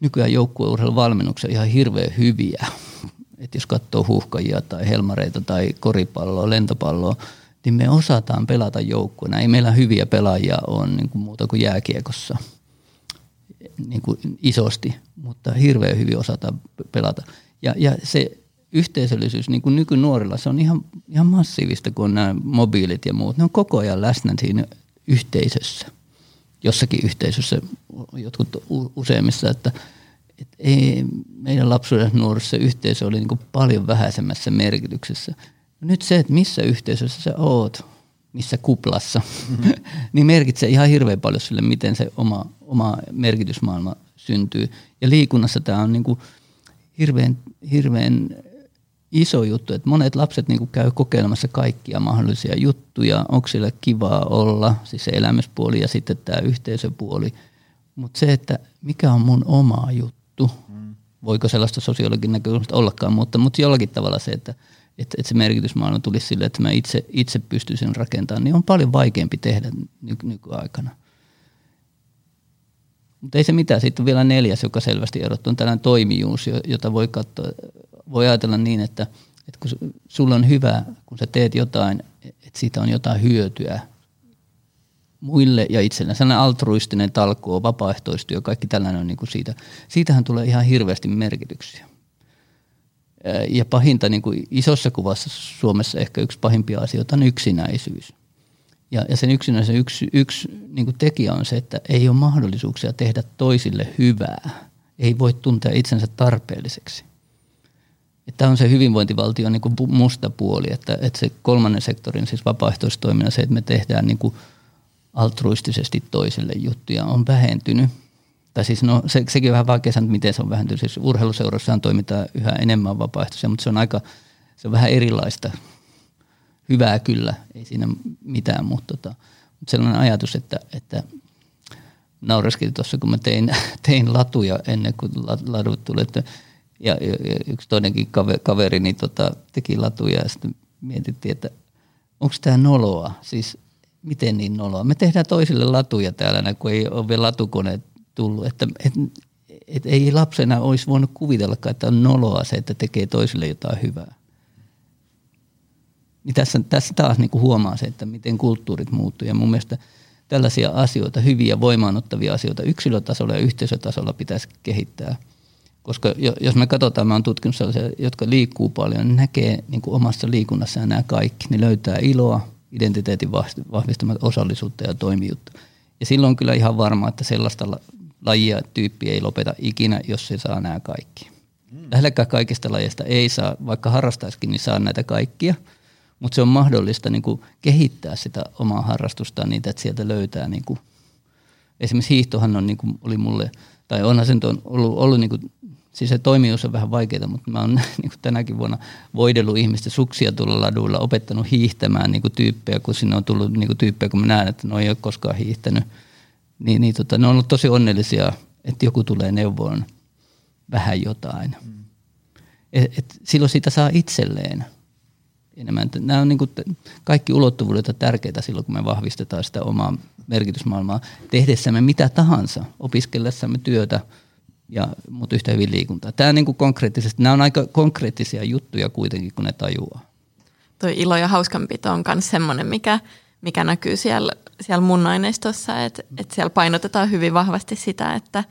nykyään joukkueurheilun valmennuksia ihan hirveän hyviä. Et jos katsoo huhkajia tai helmareita tai koripalloa, lentopalloa, niin me osataan pelata joukkueena. Ei meillä hyviä pelaajia ole niin kuin muuta kuin jääkiekossa niin kuin isosti, mutta hirveän hyvin osataan pelata. Ja, ja se yhteisöllisyys niin kuin nykynuorilla, se on ihan, ihan massiivista, kun nämä mobiilit ja muut. Ne on koko ajan läsnä siinä yhteisössä, jossakin yhteisössä, jotkut useimmissa, että, että ei, meidän lapsuuden nuorissa yhteisö oli niin kuin paljon vähäisemmässä merkityksessä. Nyt se, että missä yhteisössä sä oot, missä kuplassa, mm-hmm. [LAUGHS] niin merkitsee ihan hirveän paljon sille, miten se oma, oma merkitysmaailma syntyy. Ja liikunnassa tämä on niin kuin hirveän, hirveän iso juttu, että monet lapset niin kuin käy kokeilemassa kaikkia mahdollisia juttuja, onko sillä kivaa olla, siis se elämyspuoli ja sitten tämä yhteisöpuoli. Mutta se, että mikä on mun oma juttu, mm. voiko sellaista sosiologin näkökulmasta ollakaan, mutta, mutta jollakin tavalla se, että, että, että se merkitysmaailma tulisi sille, että mä itse, itse pystyisin rakentamaan, niin on paljon vaikeampi tehdä nyky- nykyaikana. Mutta ei se mitään. Sitten on vielä neljäs, joka selvästi erottuu, on tällainen toimijuus, jota voi katsoa voi ajatella niin, että, että kun sulla on hyvä, kun sä teet jotain, että siitä on jotain hyötyä muille ja itsellään. Sellainen altruistinen talkoo, vapaaehtoistyö, kaikki tällainen on niin kuin siitä. Siitähän tulee ihan hirveästi merkityksiä. Ja pahinta niin kuin isossa kuvassa Suomessa ehkä yksi pahimpia asioita on yksinäisyys. Ja, ja sen yksinäisen yksi, yksi niin kuin tekijä on se, että ei ole mahdollisuuksia tehdä toisille hyvää. Ei voi tuntea itsensä tarpeelliseksi. Tämä on se hyvinvointivaltion niin kuin musta puoli, että, että se kolmannen sektorin, siis vapaaehtoistoiminnan, se, että me tehdään niin kuin altruistisesti toiselle juttuja, on vähentynyt. Tai siis no, se, sekin on vähän vaikea sanoa, miten se on vähentynyt. Siis urheiluseuroissahan toimitaan yhä enemmän vapaaehtoisia, mutta se on aika, se on vähän erilaista. Hyvää kyllä, ei siinä mitään, mutta, tota, mutta sellainen ajatus, että, että naureskin tuossa, kun mä tein, [LAUGHS] tein latuja ennen kuin ladut tuli, että ja, ja yksi toinenkin kaveri niin tota, teki latuja ja sitten mietittiin, että onko tämä noloa, siis miten niin noloa. Me tehdään toisille latuja täällä, kun ei ole vielä latukoneet tullut, että et, et ei lapsena olisi voinut kuvitellakaan, että on noloa se, että tekee toisille jotain hyvää. Niin tässä, tässä taas niin kuin huomaa se, että miten kulttuurit muuttuu ja mun mielestä tällaisia asioita, hyviä voimaanottavia asioita yksilötasolla ja yhteisötasolla pitäisi kehittää – koska jos me katsotaan, mä oon tutkinut sellaisia, jotka liikkuu paljon, niin näkee niin kuin omassa liikunnassa nämä kaikki. Ne löytää iloa, identiteetin vahvistamat osallisuutta ja toimijuutta. Ja silloin on kyllä ihan varma, että sellaista lajia tyyppiä ei lopeta ikinä, jos se saa nämä kaikki. Lähellekään kaikista lajeista ei saa, vaikka harrastaisikin, niin saa näitä kaikkia. Mutta se on mahdollista niin kuin kehittää sitä omaa harrastustaan niitä, että sieltä löytää. Niin kuin, esimerkiksi hiihtohan on, niin kuin, oli mulle, tai onhan se on ollut, ollut niin kuin Siis se toimijuus on vähän vaikeaa, mutta mä oon [LAUGHS] niin tänäkin vuonna voidellut ihmisten suksia tuolla laduilla, opettanut hiihtämään niin kuin tyyppejä, kun sinne on tullut niin kuin tyyppejä, kun mä näen, että ne ei ole koskaan hiihtänyt. Niin, niin tota, ne on ollut tosi onnellisia, että joku tulee neuvoon vähän jotain. Mm. Et, et silloin sitä saa itselleen enemmän. Nämä on niin kuin kaikki ulottuvuudet tärkeitä silloin, kun me vahvistetaan sitä omaa merkitysmaailmaa tehdessämme mitä tahansa, opiskellessamme työtä – ja, mutta yhtä hyvin liikuntaa. Tämä niin kuin konkreettisesti, nämä on aika konkreettisia juttuja kuitenkin, kun ne tajuaa. Toi ilo ja hauskanpito on myös semmoinen, mikä, mikä näkyy siellä, siellä mun aineistossa, että, että siellä painotetaan hyvin vahvasti sitä, että,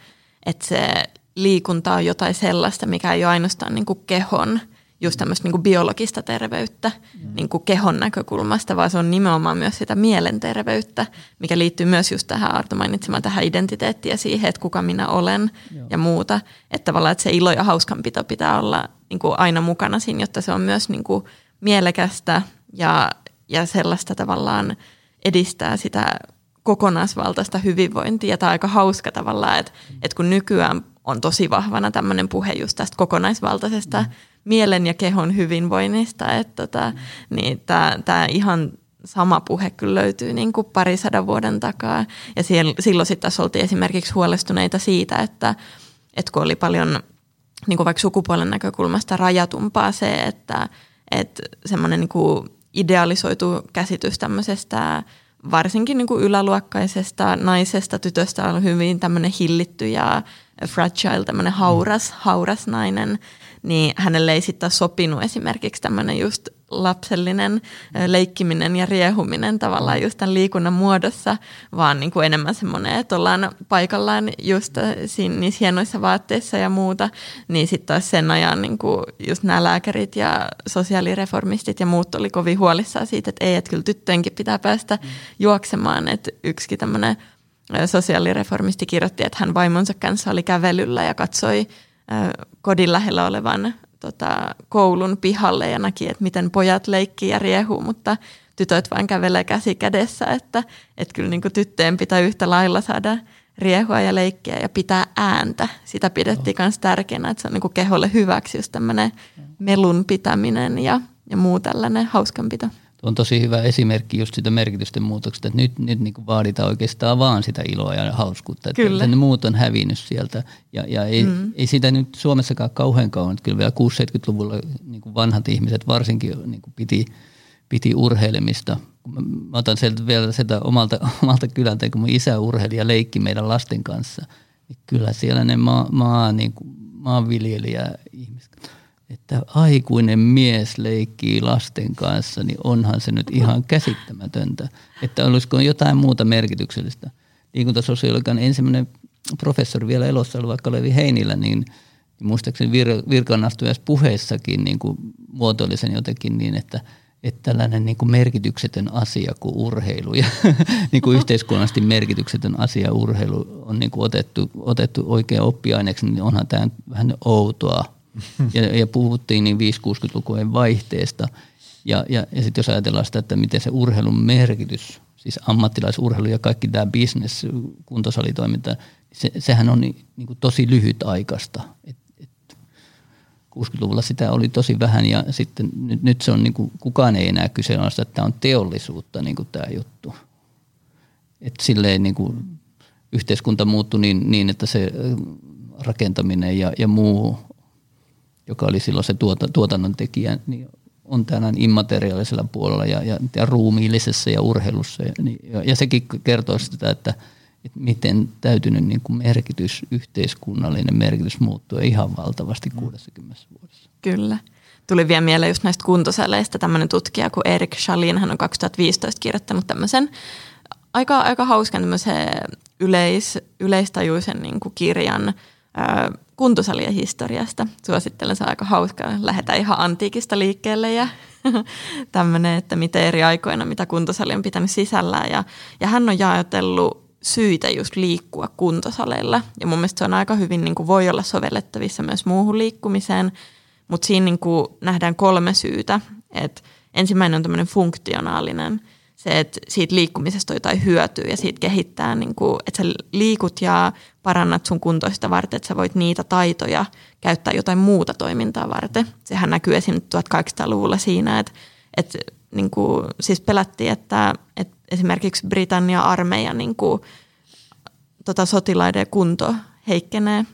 että se liikunta on jotain sellaista, mikä ei ole ainoastaan niin kuin kehon – just tämmöistä niin kuin biologista terveyttä mm. niin kuin kehon näkökulmasta, vaan se on nimenomaan myös sitä mielenterveyttä, mikä liittyy myös just tähän Arto mainitsemaan tähän identiteettiin ja siihen, että kuka minä olen Joo. ja muuta. Että tavallaan että se ilo ja hauskanpito pitää olla niin kuin aina mukana siinä, jotta se on myös niin kuin mielekästä ja, ja sellaista tavallaan edistää sitä kokonaisvaltaista hyvinvointia. Tämä on aika hauska tavallaan, että, että kun nykyään on tosi vahvana tämmöinen puhe just tästä kokonaisvaltaisesta mm mielen ja kehon hyvinvoinnista. Että tota, niin tämä ihan sama puhe kyllä löytyy niin kuin parisadan vuoden takaa. Ja siellä, silloin sitten tässä oltiin esimerkiksi huolestuneita siitä, että, että kun oli paljon niin kuin vaikka sukupuolen näkökulmasta rajatumpaa se, että, että semmoinen niin kuin idealisoitu käsitys tämmöisestä varsinkin niin kuin yläluokkaisesta naisesta, tytöstä on hyvin tämmöinen hillitty ja fragile, tämmöinen hauras, hauras nainen, niin hänelle ei sitten sopinut esimerkiksi tämmöinen just lapsellinen leikkiminen ja riehuminen tavallaan just tämän liikunnan muodossa, vaan niin kuin enemmän semmoinen, että ollaan paikallaan just siinä, niissä hienoissa vaatteissa ja muuta, niin sitten taas sen ajan niin kuin just nämä lääkärit ja sosiaalireformistit ja muut oli kovin huolissaan siitä, että ei, että kyllä tyttöjenkin pitää päästä mm. juoksemaan, että yksikin tämmöinen sosiaalireformisti kirjoitti, että hän vaimonsa kanssa oli kävelyllä ja katsoi kodin lähellä olevan tota, koulun pihalle ja näki, että miten pojat leikkii ja riehuu, mutta tytöt vain kävelee käsi kädessä, että, että kyllä niin tyttöjen pitää yhtä lailla saada riehua ja leikkiä ja pitää ääntä. Sitä pidettiin myös tärkeänä, että se on niin keholle hyväksi just tämmöinen melun pitäminen ja, ja muu tällainen hauskanpito on tosi hyvä esimerkki just sitä merkitysten muutoksesta, että nyt, nyt niin vaaditaan oikeastaan vaan sitä iloa ja hauskuutta, että kyllä. ne muut on hävinnyt sieltä ja, ja ei, mm. ei sitä nyt Suomessakaan kauhean kauan, että kyllä vielä 6-70-luvulla niin vanhat ihmiset varsinkin niin piti, piti urheilemista. Mä otan sieltä vielä sitä omalta, [LAUGHS] omalta kylältä, kun mun isä urheili ja leikki meidän lasten kanssa, niin kyllä siellä ne maa, maa, niin kuin maanviljelijä ihmiset että aikuinen mies leikkii lasten kanssa, niin onhan se nyt ihan käsittämätöntä. Että olisiko jotain muuta merkityksellistä. Liikuntasosiologian ensimmäinen professori vielä elossa oli vaikka Levi Heinillä, niin muistaakseni vir- virkaanastujas puheessakin niin kuin muotoili sen jotenkin niin, että, että tällainen niin kuin merkityksetön asia kuin urheilu ja [LAUGHS] niin kuin yhteiskunnallisesti merkityksetön asia urheilu on niin kuin otettu, otettu oikein oppiaineeksi, niin onhan tämä vähän outoa ja, ja puhuttiin niin 5-60-lukujen vaihteesta. Ja, ja, ja sitten jos ajatellaan sitä, että miten se urheilun merkitys, siis ammattilaisurheilu ja kaikki tämä business, kuntosalitoiminta, se, sehän on niin, niin kuin tosi lyhytaikaista. Et, et 60-luvulla sitä oli tosi vähän ja sitten nyt, nyt se on niin kuin, kukaan ei enää kyseenalaista, että tämä on teollisuutta niin kuin tämä juttu. Et silleen niin kuin yhteiskunta muuttui niin, niin, että se rakentaminen ja, ja muu joka oli silloin se tuota, tuotannon tekijä, niin on tänään immateriaalisella puolella ja, ja, ja ruumiillisessa ja urheilussa. Ja, niin, ja, ja sekin kertoo sitä, että, että miten täytynyt niin kuin merkitys, yhteiskunnallinen merkitys muuttuu ihan valtavasti 60 vuodessa. Kyllä. Tuli vielä mieleen just näistä kuntosaleista tämmöinen tutkija kuin Erik Schalin, hän on 2015 kirjoittanut tämmöisen aika, aika hauskan yleis, yleistajuisen niin kuin kirjan kuntosalien historiasta. Suosittelen, se on aika hauskaa. Lähdetään ihan antiikista liikkeelle ja [LAUGHS] tämmöinen, että miten eri aikoina, mitä kuntosali on pitänyt sisällään. Ja, ja hän on jaotellut syitä just liikkua kuntosaleilla. Ja mun mielestä se on aika hyvin, niin kuin voi olla sovellettavissa myös muuhun liikkumiseen. Mutta siinä niin kuin nähdään kolme syytä. Et ensimmäinen on tämmöinen funktionaalinen – se, että siitä liikkumisesta on jotain hyötyä ja siitä kehittää, niin kuin, että sä liikut ja parannat sun kuntoista varten, että sä voit niitä taitoja käyttää jotain muuta toimintaa varten. Sehän näkyy esim. 1800-luvulla siinä, että, että niin kuin, siis pelättiin, että, että esimerkiksi Britannia armeija niin kuin, tota sotilaiden kunto heikkenee,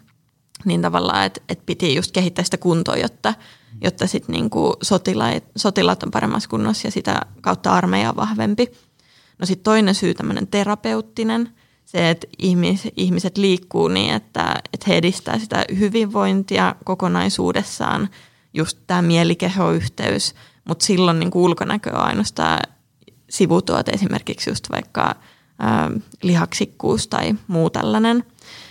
niin tavallaan, että, että piti just kehittää sitä kuntoa, jotta – jotta sitten niinku sotilaat, sotilaat on paremmassa kunnossa ja sitä kautta armeija on vahvempi. No sitten toinen syy, tämmöinen terapeuttinen, se, että ihmis, ihmiset liikkuu niin, että, että he edistää sitä hyvinvointia kokonaisuudessaan, just tämä mielikehoyhteys, mutta silloin niin ulkonäkö on ainoastaan sivutuote, esimerkiksi just vaikka ää, lihaksikkuus tai muu tällainen.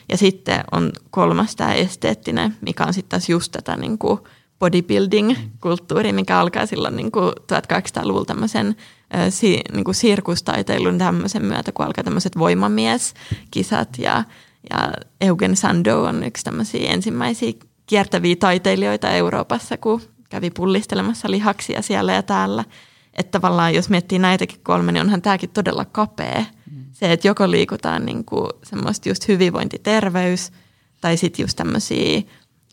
Ja sitten on kolmas tämä esteettinen, mikä on sitten taas just tätä niin kuin bodybuilding-kulttuuri, mikä alkaa silloin niin kuin 1800-luvulla tämmöisen niin kuin sirkustaiteilun tämmöisen myötä, kun alkaa tämmöiset voimamieskisat ja, ja Eugen Sandow on yksi tämmöisiä ensimmäisiä kiertäviä taiteilijoita Euroopassa, kun kävi pullistelemassa lihaksia siellä ja täällä. Että tavallaan jos miettii näitäkin kolme, niin onhan tämäkin todella kapea. Se, että joko liikutaan niin kuin semmoista just hyvinvointiterveys tai sitten just tämmöisiä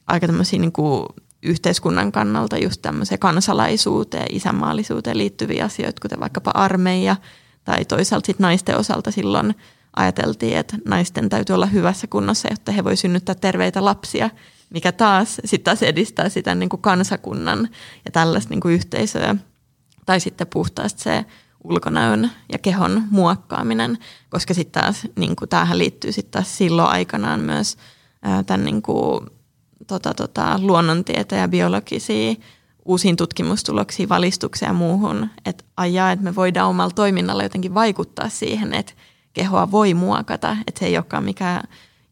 aika tämmöisiä niin kuin yhteiskunnan kannalta just tämmöiseen kansalaisuuteen, isänmaallisuuteen liittyviä asioita, kuten vaikkapa armeija, tai toisaalta sitten naisten osalta silloin ajateltiin, että naisten täytyy olla hyvässä kunnossa, jotta he voi synnyttää terveitä lapsia, mikä taas sitten taas edistää sitä niin kuin kansakunnan ja tällaista niin kuin yhteisöä. Tai sitten puhtaasti se ulkonäön ja kehon muokkaaminen, koska sitten taas niin kuin, tämähän liittyy sitten taas silloin aikanaan myös tämän niin kuin, tota, tota, luonnontieteen ja biologisia uusiin tutkimustuloksiin, valistukseen ja muuhun, että ajaa, että me voidaan omalla toiminnalla jotenkin vaikuttaa siihen, että kehoa voi muokata, että se ei olekaan mikään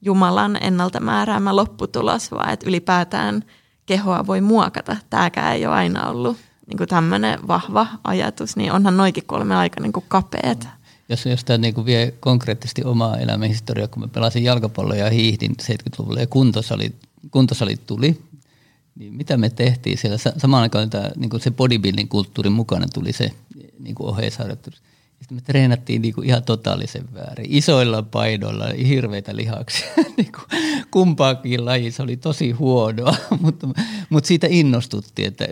Jumalan ennalta määräämä lopputulos, vaan että ylipäätään kehoa voi muokata. Tämäkään ei ole aina ollut niin tämmöinen vahva ajatus, niin onhan noikin kolme aika niin kapeat. Jos, jos tämä niin vie konkreettisesti omaa elämän historiaa, kun mä pelasin jalkapalloa ja hiihdin 70-luvulla ja kuntosalit, kuntosalit tuli, niin mitä me tehtiin siellä? Samaan aikaan tämä, niin se bodybuilding kulttuurin mukana tuli se niin oheisharjoittelu. Sitten me treenattiin niin kuin ihan totaalisen väärin. Isoilla painoilla, hirveitä lihaksia. [LAUGHS] niin kuin kumpaakin laji, se oli tosi huonoa. [LAUGHS] mutta, mutta siitä innostuttiin, että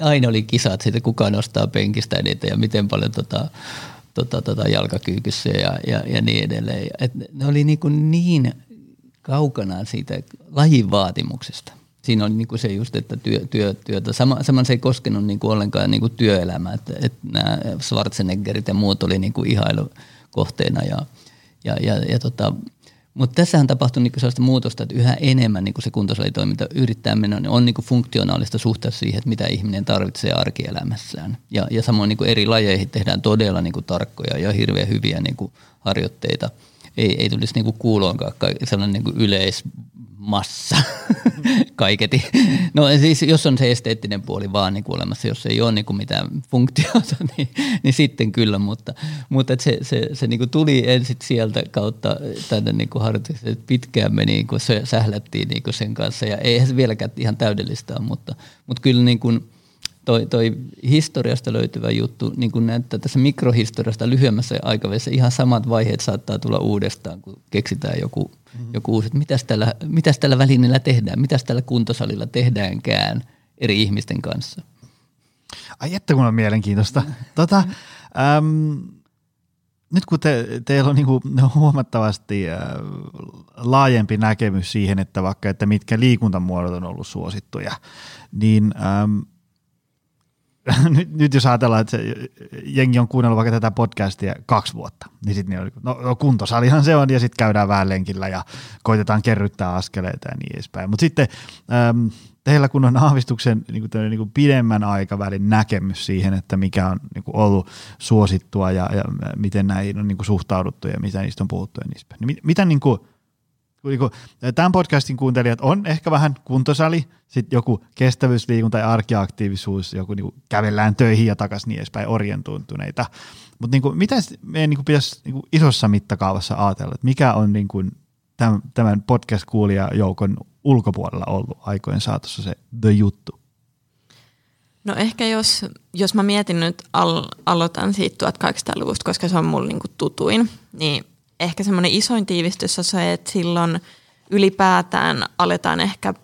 aina oli kisat siitä, kuka nostaa penkistä eniten ja miten paljon tota, tota, tota jalkakyykyssä ja, ja, ja niin edelleen. Et ne oli niin, kuin niin kaukana siitä lajin vaatimuksesta siinä oli niin kuin se just, että työ, työ, työtä. Sama, saman se ei koskenut niin kuin ollenkaan niin kuin työelämää, että, että nämä Schwarzeneggerit ja muut oli niin kuin ihailukohteena. Ja, ja, ja, ja tota, mutta tässähän tapahtui niin sellaista muutosta, että yhä enemmän niin se kuntosalitoiminta yrittää mennä, niin on niin funktionaalista suhteessa siihen, että mitä ihminen tarvitsee arkielämässään. Ja, ja samoin niin eri lajeihin tehdään todella niin tarkkoja ja hirveän hyviä niin harjoitteita. Ei, ei tulisi niin kuuloonkaan sellainen niin yleis massa [LAUGHS] kaiketi. No siis jos on se esteettinen puoli vaan niin kuin olemassa, jos ei ole niin kuin mitään funktiota, [LAUGHS] niin, niin sitten kyllä, mutta, mutta että se, se, se niin kuin tuli ensin sieltä kautta tänne niin kuin harjoituksen, että pitkään me niin kuin se, sählättiin niin kuin sen kanssa ja eihän se vieläkään ihan täydellistä mutta, mutta kyllä niin kuin – toi, toi historiasta löytyvä juttu, niin kuin näyttää tässä mikrohistoriasta lyhyemmässä aikavälissä ihan samat vaiheet saattaa tulla uudestaan, kun keksitään joku, mm-hmm. joku uusi, että mitäs tällä, mitäs tällä välineellä tehdään, mitäs tällä kuntosalilla tehdäänkään eri ihmisten kanssa. Ai että kun on mielenkiintoista. [LAUGHS] Tota, äm, nyt kun te, teillä on niin kuin huomattavasti äh, laajempi näkemys siihen, että vaikka että mitkä liikuntamuodot on ollut suosittuja, niin äm, [LAUGHS] nyt, nyt jos ajatellaan, että se jengi on kuunnellut vaikka tätä podcastia kaksi vuotta, niin sitten niin no, no kuntosalihan se on ja sitten käydään vähän lenkillä ja koitetaan kerryttää askeleita ja niin edespäin. Mutta sitten äm, teillä kun on aavistuksen niin kuin, niin kuin pidemmän aikavälin näkemys siihen, että mikä on niin kuin ollut suosittua ja, ja miten näihin on niin kuin suhtauduttu ja mitä niistä on puhuttu ja niin edespäin. Niin mit, mitä niin kuin, niin tämän podcastin kuuntelijat on ehkä vähän kuntosali, sitten joku kestävyysliikunta ja arkiaktiivisuus, joku niin kävellään töihin ja takaisin niin edespäin orientoituneita. Mutta niin mitä meidän niin pitäisi niin isossa mittakaavassa ajatella, että mikä on niin kuin tämän, tämän podcast-kuulijajoukon ulkopuolella ollut aikojen saatossa se the juttu? No ehkä jos, jos mä mietin nyt, al, aloitan siitä 1800-luvusta, koska se on mulle niin tutuin, niin ehkä semmoinen isoin tiivistys on se, että silloin ylipäätään aletaan ehkä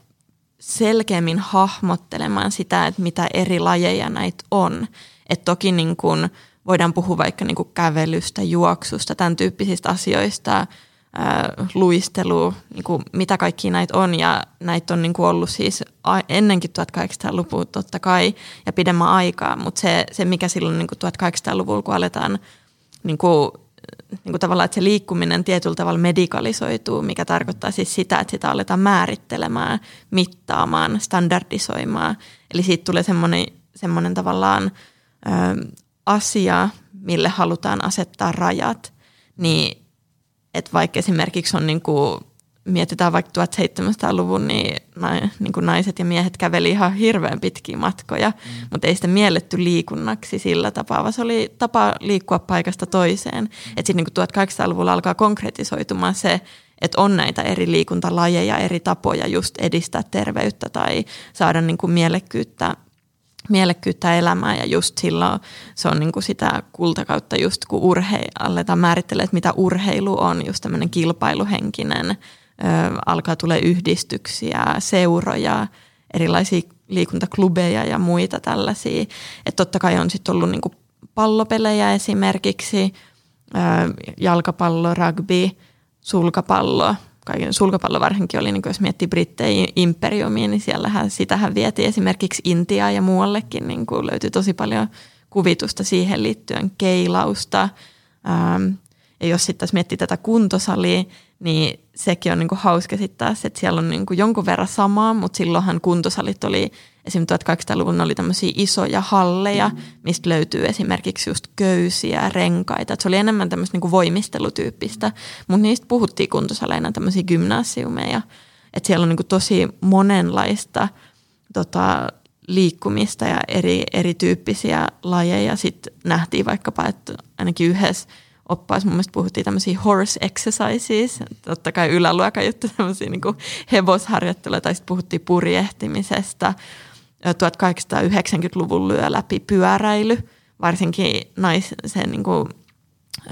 selkeämmin hahmottelemaan sitä, että mitä eri lajeja näitä on. Et toki niin kun voidaan puhua vaikka niin kävelystä, juoksusta, tämän tyyppisistä asioista, ää, luistelu, niin kuin mitä kaikki näitä on. Ja näitä on niin ollut siis ennenkin 1800-luvun totta kai ja pidemmän aikaa, mutta se, se mikä silloin niin kuin 1800-luvulla, kun aletaan niin kuin niin kuin tavallaan, että se liikkuminen tietyllä tavalla medikalisoituu, mikä tarkoittaa siis sitä, että sitä aletaan määrittelemään, mittaamaan, standardisoimaan. Eli siitä tulee semmoinen, semmoinen tavallaan ö, asia, mille halutaan asettaa rajat, niin että vaikka esimerkiksi on niin kuin mietitään vaikka 1700-luvun, niin, niin kuin naiset ja miehet käveli ihan hirveän pitkiä matkoja, mm. mutta ei sitä mielletty liikunnaksi sillä tapaa, vaan se oli tapa liikkua paikasta toiseen. Mm. Että sitten niin 1800-luvulla alkaa konkretisoitumaan se, että on näitä eri liikuntalajeja, eri tapoja just edistää terveyttä tai saada niin kuin mielekkyyttä mielekkyyttä elämään ja just silloin se on niin kuin sitä kultakautta just kun urhei, aletaan määrittelee, että mitä urheilu on, just tämmöinen kilpailuhenkinen alkaa tulla yhdistyksiä, seuroja, erilaisia liikuntaklubeja ja muita tällaisia. Että totta kai on sitten ollut niinku pallopelejä esimerkiksi, jalkapallo, rugby, sulkapallo. Kaiken sulkapallo varsinkin oli, niin jos miettii Brittein imperiumia, niin siellähän sitähän vietiin esimerkiksi Intiaa ja muuallekin, niin kuin löytyi tosi paljon kuvitusta siihen liittyen, keilausta. Ja jos sitten miettii tätä kuntosalia, niin sekin on niinku hauska sitten taas, että siellä on niinku jonkun verran samaa, mutta silloinhan kuntosalit oli, esimerkiksi 1800-luvun oli tämmöisiä isoja halleja, mm. mistä löytyy esimerkiksi just köysiä, renkaita. Et se oli enemmän tämmöistä niinku voimistelutyyppistä, mutta niistä puhuttiin kuntosaleina tämmöisiä gymnasiumeja. Että siellä on niinku tosi monenlaista tota, liikkumista ja eri, erityyppisiä lajeja. Sitten nähtiin vaikkapa, että ainakin yhdessä oppaissa mun mielestä puhuttiin tämmöisiä horse exercises, totta kai yläluokan juttu, tämmöisiä niin hevosharjoitteluja, tai sitten puhuttiin purjehtimisesta. 1890-luvun lyö läpi pyöräily, varsinkin nais, se niin kuin,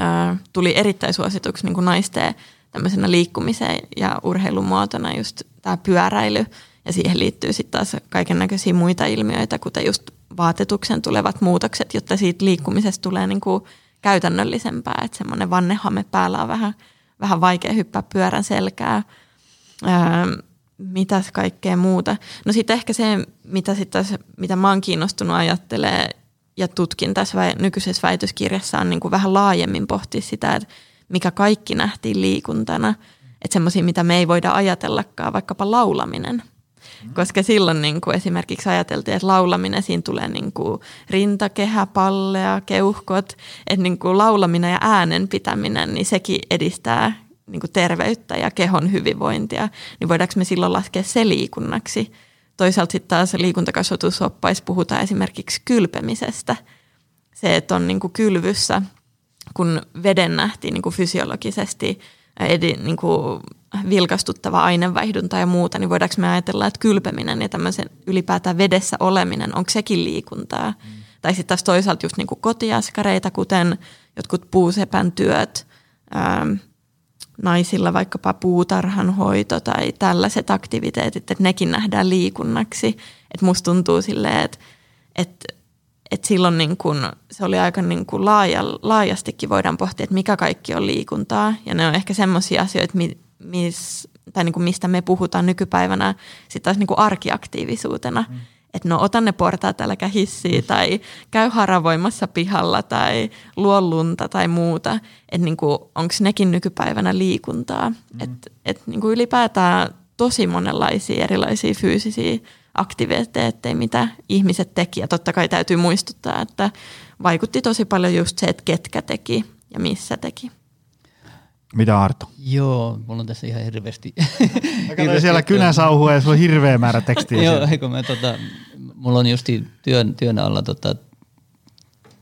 ä, tuli erittäin suosituksi niin kuin naisten tämmöisenä liikkumiseen ja urheilumuotona just tämä pyöräily. Ja siihen liittyy sitten taas kaiken näköisiä muita ilmiöitä, kuten just vaatetuksen tulevat muutokset, jotta siitä liikkumisesta tulee niin kuin käytännöllisempää, että semmoinen vannehame päällä on vähän, vähän vaikea hyppää pyörän selkää. Öö, mitäs kaikkea muuta. No sitten ehkä se, mitä, sit taas, mitä mä oon kiinnostunut ajattelee ja tutkin tässä vä- nykyisessä väitöskirjassa on niin kuin vähän laajemmin pohtia sitä, että mikä kaikki nähtiin liikuntana. Että semmoisia, mitä me ei voida ajatellakaan, vaikkapa laulaminen. Mm. Koska silloin niin kuin esimerkiksi ajateltiin, että laulaminen, siinä tulee niin kuin rintakehä, pallea, keuhkot, että niin kuin laulaminen ja äänen pitäminen, niin sekin edistää niin kuin terveyttä ja kehon hyvinvointia. Niin voidaanko me silloin laskea se liikunnaksi? Toisaalta sitten taas liikuntakasvatusoppaissa puhutaan esimerkiksi kylpemisestä. Se, että on niin kuin kylvyssä, kun veden nähtiin niin kuin fysiologisesti edi, niin kuin vilkastuttava ainevaihdunta ja muuta, niin voidaanko me ajatella, että kylpeminen ja tämmöisen ylipäätään vedessä oleminen, onko sekin liikuntaa? Mm. Tai sitten taas toisaalta just niin kuin kotiaskareita, kuten jotkut puusepän työt, ähm, naisilla vaikkapa puutarhanhoito tai tällaiset aktiviteetit, että nekin nähdään liikunnaksi. Että musta tuntuu silleen, että, että, että silloin niin kun, se oli aika niin kuin laaja, laajastikin voidaan pohtia, että mikä kaikki on liikuntaa. Ja ne on ehkä semmoisia asioita, mis, tai niin kuin mistä me puhutaan nykypäivänä sitten taas niin kuin arkiaktiivisuutena. Mm. Että no ota ne portaat, äläkä hissiä tai käy haravoimassa pihalla tai luo lunta tai muuta. Että niin onko nekin nykypäivänä liikuntaa. Mm. Että et niin kuin ylipäätään tosi monenlaisia erilaisia fyysisiä aktiviteetteja, mitä ihmiset teki. Ja totta kai täytyy muistuttaa, että vaikutti tosi paljon just se, että ketkä teki ja missä teki. Mitä Arto? Joo, mulla on tässä ihan hirveästi. Mä katsoin siellä kynäsauhua ja sulla on hirveä määrä tekstiä. Joo, eikö mä tota, mulla on just työn, työn alla tota,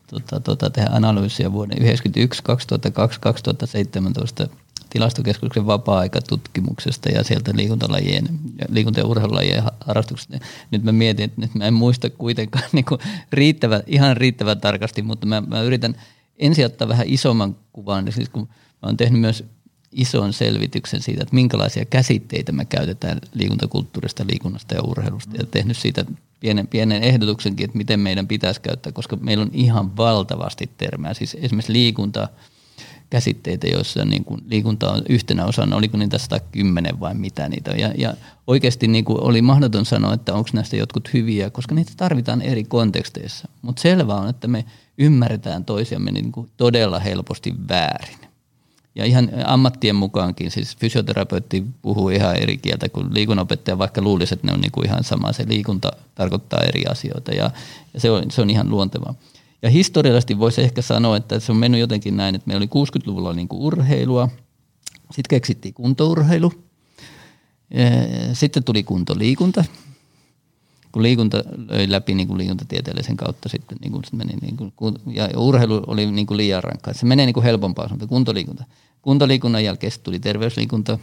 tota, tota, tehdä analyysiä vuoden 1991, 2002, 2017 tilastokeskuksen vapaa-aikatutkimuksesta ja sieltä liikuntalajien, liikunta- ja urheilulajien harrastuksesta. Nyt mä mietin, että nyt mä en muista kuitenkaan [LAUGHS] niin kuin riittävä, ihan riittävän tarkasti, mutta mä, mä yritän ensin ottaa vähän isomman kuvan. Niin siis kun Mä oon tehnyt myös ison selvityksen siitä, että minkälaisia käsitteitä me käytetään liikuntakulttuurista, liikunnasta ja urheilusta. Ja tehnyt siitä pienen, pienen ehdotuksenkin, että miten meidän pitäisi käyttää, koska meillä on ihan valtavasti termää. Siis esimerkiksi liikunta, käsitteitä, joissa niin kuin liikunta on yhtenä osana, oliko niitä 110 vai mitä niitä on. Ja, ja oikeasti niin kuin oli mahdoton sanoa, että onko näistä jotkut hyviä, koska niitä tarvitaan eri konteksteissa. Mutta selvää on, että me ymmärretään toisiamme niin kuin todella helposti väärin. Ja ihan ammattien mukaankin, siis fysioterapeutti puhuu ihan eri kieltä kuin liikunnanopettaja, vaikka luulisi, että ne on niin kuin ihan sama. Se liikunta tarkoittaa eri asioita ja, ja se, on, se on ihan luontevaa. Ja historiallisesti voisi ehkä sanoa, että se on mennyt jotenkin näin, että meillä oli 60-luvulla niin kuin urheilua, sitten keksittiin kuntourheilu, sitten tuli kuntoliikunta, kun liikunta löi läpi niin kuin liikuntatieteellisen kautta sitten, niin kuin se meni niin kuin, ja urheilu oli niin kuin liian rankkaa. Se menee niin kuin helpompaa, mutta kuntoliikunta. Kuntoliikunnan jälkeen tuli terveysliikunta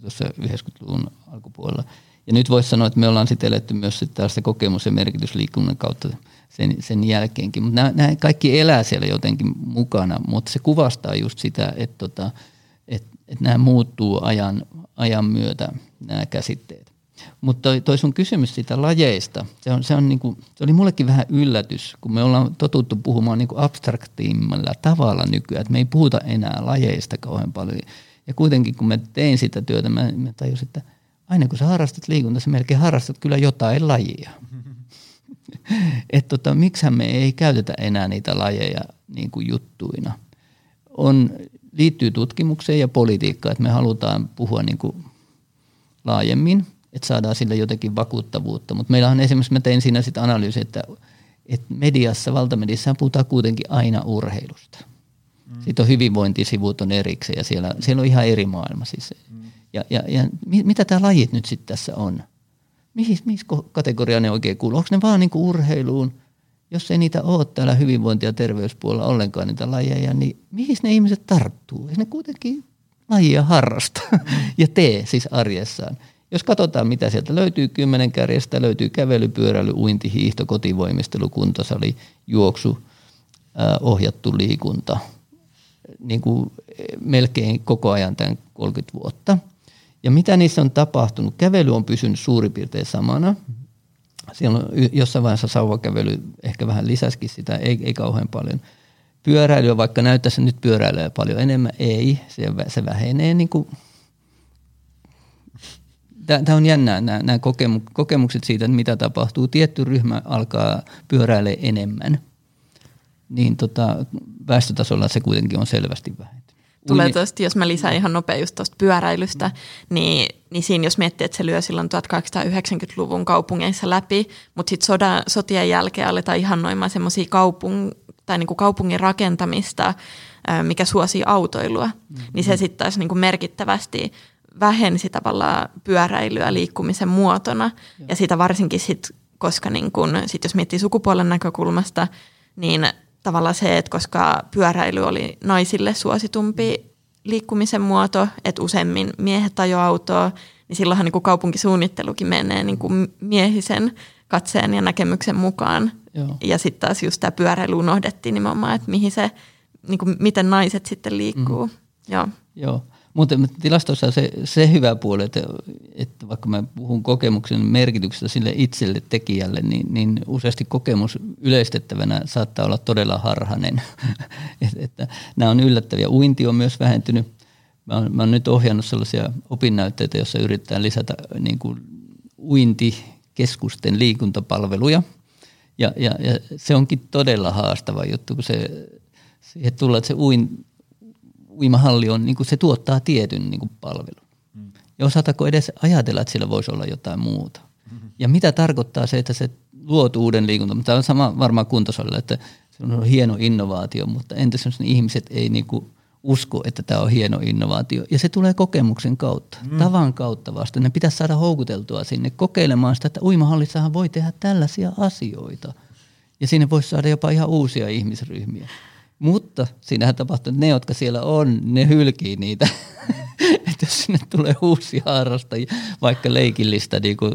tuossa 90-luvun alkupuolella. Ja nyt voisi sanoa, että me ollaan sitten eletty myös sitten tällaista kokemus- ja merkitysliikunnan kautta sen, sen jälkeenkin. Mutta nämä, kaikki elää siellä jotenkin mukana, mutta se kuvastaa just sitä, että, tota, että, että nämä muuttuu ajan, ajan myötä, nämä käsitteet. Mutta toi, toi sun kysymys siitä lajeista, se, on, se, on niinku, se oli mullekin vähän yllätys, kun me ollaan totuttu puhumaan niinku abstraktiimmalla tavalla nykyään, että me ei puhuta enää lajeista kauhean paljon. Ja kuitenkin kun mä tein sitä työtä, mä, mä tajusin, että aina kun sä harrastat liikuntaa, sä melkein harrastat kyllä jotain lajia. [LAUGHS] että tota, miksihän me ei käytetä enää niitä lajeja niin kuin juttuina. On, liittyy tutkimukseen ja politiikkaan, että me halutaan puhua niin kuin laajemmin, että saadaan sille jotenkin vakuuttavuutta. Mutta meillä on esimerkiksi, mä tein siinä sitten analyysi, että, että mediassa, valtamediassa puhutaan kuitenkin aina urheilusta. Mm. Sitten on hyvinvointisivut on erikseen ja siellä, siellä on ihan eri maailma. Siis. Mm. Ja, ja, ja mitä tämä lajit nyt sitten tässä on? Mihin, mihin kategoriaan ne oikein kuuluu? Onko ne vaan niinku urheiluun? Jos ei niitä ole täällä hyvinvointi- ja terveyspuolella ollenkaan niitä lajeja, niin mihin ne ihmiset tarttuu? Eikö ne kuitenkin lajia harrasta [LAUGHS] ja tee siis arjessaan? Jos katsotaan, mitä sieltä löytyy, kymmenen kärjestä löytyy kävely, pyöräily, uinti, hiihto, kotivoimistelu, kuntosali, juoksu, ohjattu liikunta, niin kuin melkein koko ajan tämän 30 vuotta. Ja mitä niissä on tapahtunut? Kävely on pysynyt suurin piirtein samana. Siellä on jossain vaiheessa sauvakävely ehkä vähän lisäskin sitä, ei, ei kauhean paljon. Pyöräily, vaikka näyttäisi nyt pyöräilyä paljon enemmän, ei, se, se vähenee niin kuin Tämä on jännää, nämä, nämä kokemukset siitä, että mitä tapahtuu. Tietty ryhmä alkaa pyöräilemään enemmän, niin tota, väestötasolla se kuitenkin on selvästi vähentynyt. Tulee tuosta, jos mä lisään ihan nopea just tuosta pyöräilystä, mm. niin, niin siinä jos miettii, että se lyö silloin 1890-luvun kaupungeissa läpi, mutta sitten sotien jälkeen aletaan ihannoimaan semmoisia kaupung, tai niinku kaupungin rakentamista, mikä suosii autoilua, mm. niin se sitten taas niinku merkittävästi vähensi tavallaan pyöräilyä liikkumisen muotona. Joo. Ja sitä varsinkin sit, koska niin kun, sit jos miettii sukupuolen näkökulmasta, niin tavallaan se, että koska pyöräily oli naisille suositumpi liikkumisen muoto, että useimmin miehet ajo autoa, niin silloinhan niin kuin kaupunkisuunnittelukin menee niin kuin miehisen katseen ja näkemyksen mukaan. Joo. Ja sitten taas just tämä pyöräily unohdettiin nimenomaan, että mihin se, niin kuin miten naiset sitten liikkuu. Mm. Joo. Joo. Mutta tilastossa se, se hyvä puoli, että, että vaikka mä puhun kokemuksen merkityksestä sille itselle tekijälle, niin, niin useasti kokemus yleistettävänä saattaa olla todella harhainen. [LAUGHS] että, että nämä on yllättäviä. Uinti on myös vähentynyt. Mä oon, mä oon nyt ohjannut sellaisia opinnäytteitä, joissa yritetään lisätä niin kuin uintikeskusten liikuntapalveluja. Ja, ja, ja se onkin todella haastava juttu, kun se, siihen tulee, että se uin, uimahalli on, niin kuin se tuottaa tietyn niin kuin palvelun. Mm. Ja osatako edes ajatella, että sillä voisi olla jotain muuta. Mm-hmm. Ja mitä tarkoittaa se, että se luot uuden liikunta. Tämä on sama varmaan kuntosalilla, että se on hieno innovaatio, mutta entäs jos ne ihmiset ei niin kuin usko, että tämä on hieno innovaatio. Ja se tulee kokemuksen kautta, mm. tavan kautta vasta. Ne pitäisi saada houkuteltua sinne kokeilemaan sitä, että uimahallissahan voi tehdä tällaisia asioita. Ja sinne voisi saada jopa ihan uusia ihmisryhmiä. Mutta siinähän tapahtuu, että ne, jotka siellä on, ne hylkii niitä. [LAUGHS] että jos sinne tulee uusia harrastajia, vaikka leikillistä niin kuin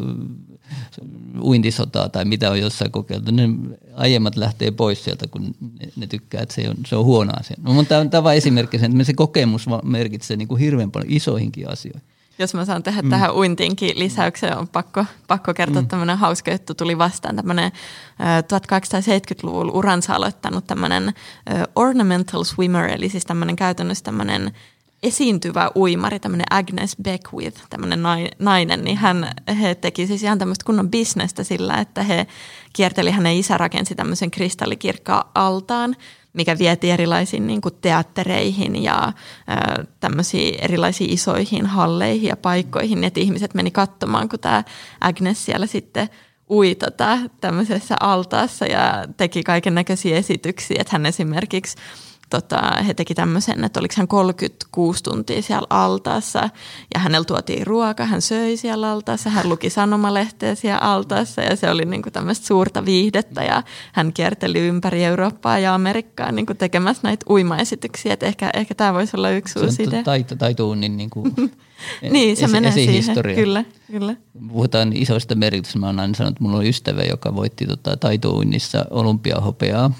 uintisotaa tai mitä on jossain kokeiltu, ne aiemmat lähtee pois sieltä, kun ne, ne tykkää, että se on, se on huono asia. No, mutta tämä on, tämä on esimerkki sen, että se kokemus merkitsee niin kuin hirveän paljon isoihinkin asioihin jos mä saan tehdä mm. tähän uintiinkin lisäyksen, on pakko, pakko kertoa mm. tämmöinen hauska juttu. Tuli vastaan tämmöinen 1870-luvulla uransa aloittanut tämmöinen ornamental swimmer, eli siis tämmöinen käytännössä tämmöinen esiintyvä uimari, tämmöinen Agnes Beckwith, tämmöinen nainen, niin hän, he teki siis ihan tämmöistä kunnon bisnestä sillä, että he kierteli, hänen isä rakensi tämmöisen kristallikirkkaan altaan, mikä vietiin erilaisiin niin kuin teattereihin ja tämmöisiin erilaisiin isoihin halleihin ja paikkoihin, että ihmiset meni katsomaan, kun tämä Agnes siellä sitten ui tota, tämmöisessä altaassa ja teki kaiken näköisiä esityksiä, että hän esimerkiksi tota, he teki tämmöisen, että oliko hän 36 tuntia siellä altaassa ja hänellä tuotiin ruoka, hän söi siellä altaassa, hän luki sanomalehteä siellä altaassa ja se oli niin kuin tämmöistä suurta viihdettä ja hän kierteli ympäri Eurooppaa ja Amerikkaa niin kuin tekemässä näitä uimaesityksiä, että ehkä, ehkä tämä voisi olla yksi uusi idea. Taito, taituunnin niin kuin [LAUGHS] niin, se esi- menee siihen, kyllä, kyllä. Puhutaan isoista merkitystä. Mä oon aina sanonut, että mulla on ystävä, joka voitti tota, taitouinnissa olympiahopeaa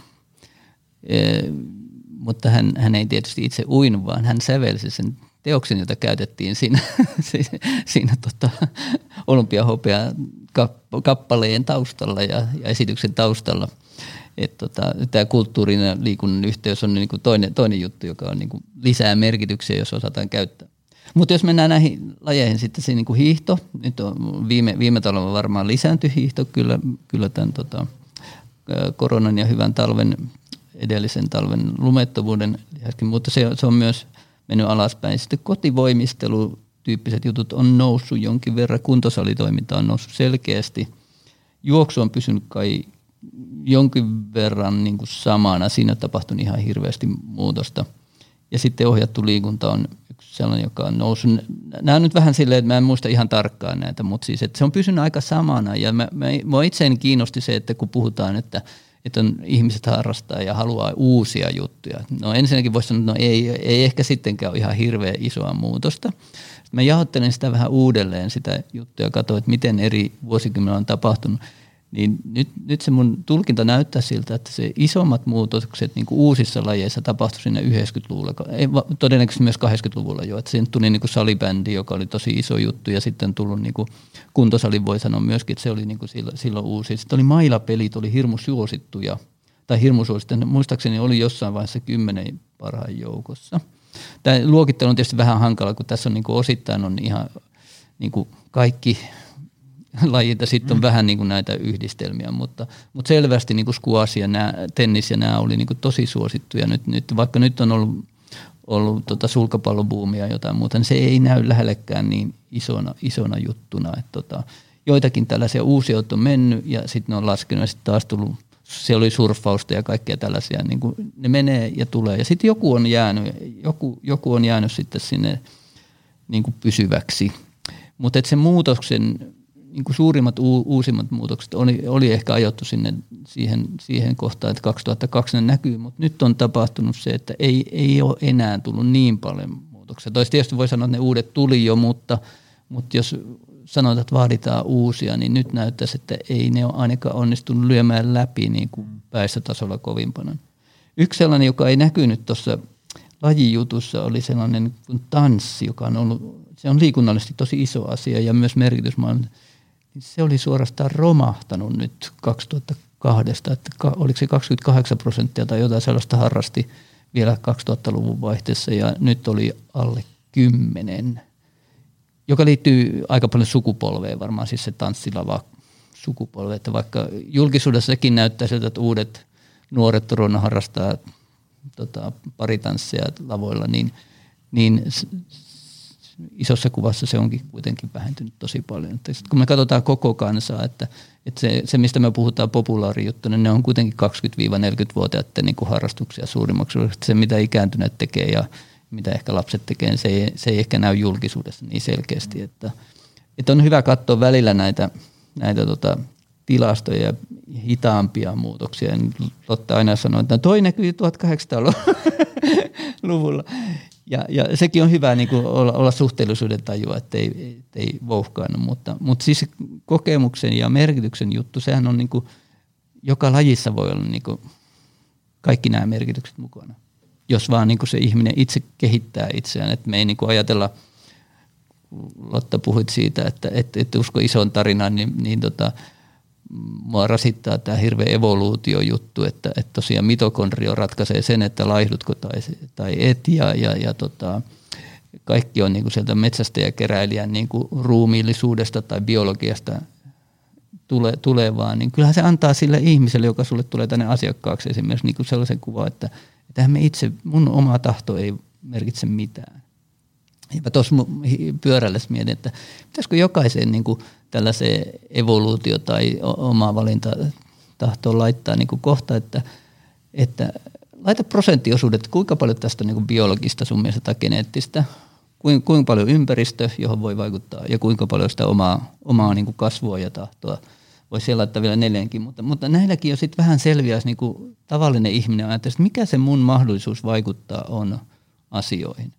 mutta hän, hän ei tietysti itse uinut, vaan hän sävelsi sen teoksen, jota käytettiin siinä, [LAUGHS] siinä tota, olympiahopea kappaleen taustalla ja, ja esityksen taustalla. tota, tämä kulttuurin ja liikunnan yhteys on niin kuin toinen, toinen juttu, joka on niin kuin lisää merkityksiä, jos osataan käyttää. Mutta jos mennään näihin lajeihin, sitten se niin kuin hiihto, nyt on viime, viime talvella varmaan lisääntyi hiihto kyllä, kyllä tämän tota, koronan ja hyvän talven, edellisen talven lumettomuuden lisäksi, mutta se, se on myös mennyt alaspäin. Sitten kotivoimistelu tyyppiset jutut on noussut jonkin verran, kuntosalitoiminta on noussut selkeästi. Juoksu on pysynyt kai jonkin verran niin kuin samana, siinä tapahtunut ihan hirveästi muutosta. Ja sitten ohjattu liikunta on yksi sellainen, joka on noussut. Nämä on nyt vähän silleen, että mä en muista ihan tarkkaan näitä, mutta siis että se on pysynyt aika samana. Ja mä, mä, mä itseäni kiinnosti se, että kun puhutaan, että, että on, ihmiset harrastaa ja haluaa uusia juttuja. No ensinnäkin voisi sanoa, että no ei, ei ehkä sittenkään ole ihan hirveän isoa muutosta. Sitten mä jaottelin sitä vähän uudelleen sitä juttua ja katsoin, että miten eri vuosikymmenillä on tapahtunut niin nyt, nyt se mun tulkinta näyttää siltä, että se isommat muutokset niin kuin uusissa lajeissa tapahtui sinne 90-luvulla, ei, todennäköisesti myös 80-luvulla jo, että siinä tuli niin kuin salibändi, joka oli tosi iso juttu ja sitten tullut niin kuin kuntosali voi sanoa myöskin, että se oli niin kuin silloin, silloin uusi. Sitten oli mailapelit, oli hirmu suosittuja, tai hirmu suosittuja, muistaakseni oli jossain vaiheessa kymmenen parhaan joukossa. Tämä luokittelu on tietysti vähän hankala, kun tässä on niin kuin osittain on ihan niin kuin kaikki [LAUGHS] lajit ja sitten on mm. vähän niin kuin näitä yhdistelmiä, mutta, mutta selvästi niin kuin squash ja nämä, tennis ja nämä oli niin kuin tosi suosittuja. Nyt, nyt, vaikka nyt on ollut, ollut tota sulkapallobuumia ja jotain muuta, niin se ei näy lähellekään niin isona, isona juttuna. Että tota, joitakin tällaisia uusia on mennyt ja sitten ne on laskenut ja sitten taas tullut se oli surffausta ja kaikkea tällaisia, niin kuin ne menee ja tulee. Ja sitten joku on jäänyt, joku, joku on jäänyt sitten sinne niin kuin pysyväksi. Mutta se muutoksen niin kuin suurimmat u, uusimmat muutokset oli, oli ehkä ajottu sinne siihen, siihen kohtaan, että 2002 ne näkyy, mutta nyt on tapahtunut se, että ei, ei ole enää tullut niin paljon muutoksia. Toista tietysti voi sanoa, että ne uudet tuli jo, mutta, mutta jos sanotaan, että vaaditaan uusia, niin nyt näyttäisi, että ei ne ole ainakaan onnistunut lyömään läpi niin kuin väestötasolla kovin paljon. Yksi sellainen, joka ei näkynyt tuossa lajijutussa, oli sellainen kuin tanssi, joka on ollut, se on liikunnallisesti tosi iso asia ja myös merkitysmaailmassa niin se oli suorastaan romahtanut nyt 2002, että oliko se 28 prosenttia tai jotain sellaista harrasti vielä 2000-luvun vaihteessa ja nyt oli alle 10, joka liittyy aika paljon sukupolveen varmaan, siis se tanssilava sukupolve, että vaikka julkisuudessa sekin näyttää siltä, että uudet nuoret turuna harrastaa tota, paritansseja lavoilla, niin, niin isossa kuvassa se onkin kuitenkin vähentynyt tosi paljon. Että kun me katsotaan koko kansaa, että, että se, se, mistä me puhutaan populaarijuttu, niin ne on kuitenkin 20-40-vuotiaiden niin kuin harrastuksia suurimmaksi. Se, mitä ikääntyneet tekee ja mitä ehkä lapset tekee, niin se ei, se ei ehkä näy julkisuudessa niin selkeästi. Että, että on hyvä katsoa välillä näitä, näitä tota, tilastoja ja hitaampia muutoksia. Lotta aina sanoo, että toi näkyy 1800-luvulla. Ja, ja sekin on hyvä niin kuin olla, olla suhteellisuuden tajua, ettei, ettei vouhkaannut, mutta, mutta siis kokemuksen ja merkityksen juttu, sehän on niin kuin, joka lajissa voi olla niin kuin kaikki nämä merkitykset mukana. Jos vaan niin kuin se ihminen itse kehittää itseään, että me ei niin kuin ajatella, Lotta puhuit siitä, että et, et usko isoon tarinaan, niin, niin tota, mua rasittaa tämä hirveä evoluutiojuttu, että, että tosiaan mitokondrio ratkaisee sen, että laihdutko tai, tai et ja, ja, ja tota, kaikki on niin kuin sieltä metsästä ja keräilijän niin kuin ruumiillisuudesta tai biologiasta tule, tulevaa, niin kyllähän se antaa sille ihmiselle, joka sulle tulee tänne asiakkaaksi esimerkiksi niin kuin sellaisen kuvan, että, että me itse, mun oma tahto ei merkitse mitään. Ja tuossa pyörällä mietin, että pitäisikö jokaiseen niin tällaiseen evoluutio- tai oma valinta tahtoon laittaa niin kuin kohta, että, että laita prosenttiosuudet, kuinka paljon tästä niin kuin biologista sun mielestä tai geneettistä, kuinka, kuinka paljon ympäristö, johon voi vaikuttaa ja kuinka paljon sitä omaa, omaa niin kuin kasvua ja tahtoa. Voisi siellä laittaa vielä neljänkin, mutta, mutta näilläkin jo sitten vähän selviäisi niin kuin tavallinen ihminen ajattelee, että mikä se mun mahdollisuus vaikuttaa on asioihin.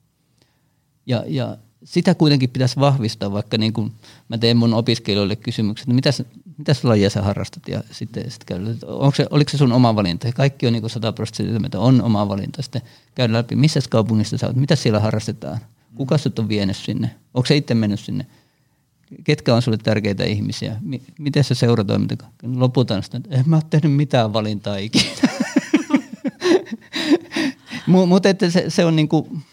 Ja, ja sitä kuitenkin pitäisi vahvistaa, vaikka niin kuin mä teen mun opiskelijoille kysymykset, että mitäs, mitäs lajia sä harrastat? Ja sitten, sitten käydään, onko se, oliko se sun oma valinta? Kaikki on niin kuin 100 prosenttia, että on oma valinta. Sitten käydään läpi, missä kaupungissa sä oot, mitä siellä harrastetaan, kuka sut on vienyt sinne, onko se itse mennyt sinne, ketkä on sulle tärkeitä ihmisiä, miten se seuratoiminta, loputaan sitä, että en mä ole tehnyt mitään valintaa ikinä. [LAUGHS] Mutta se, se on niin kuin,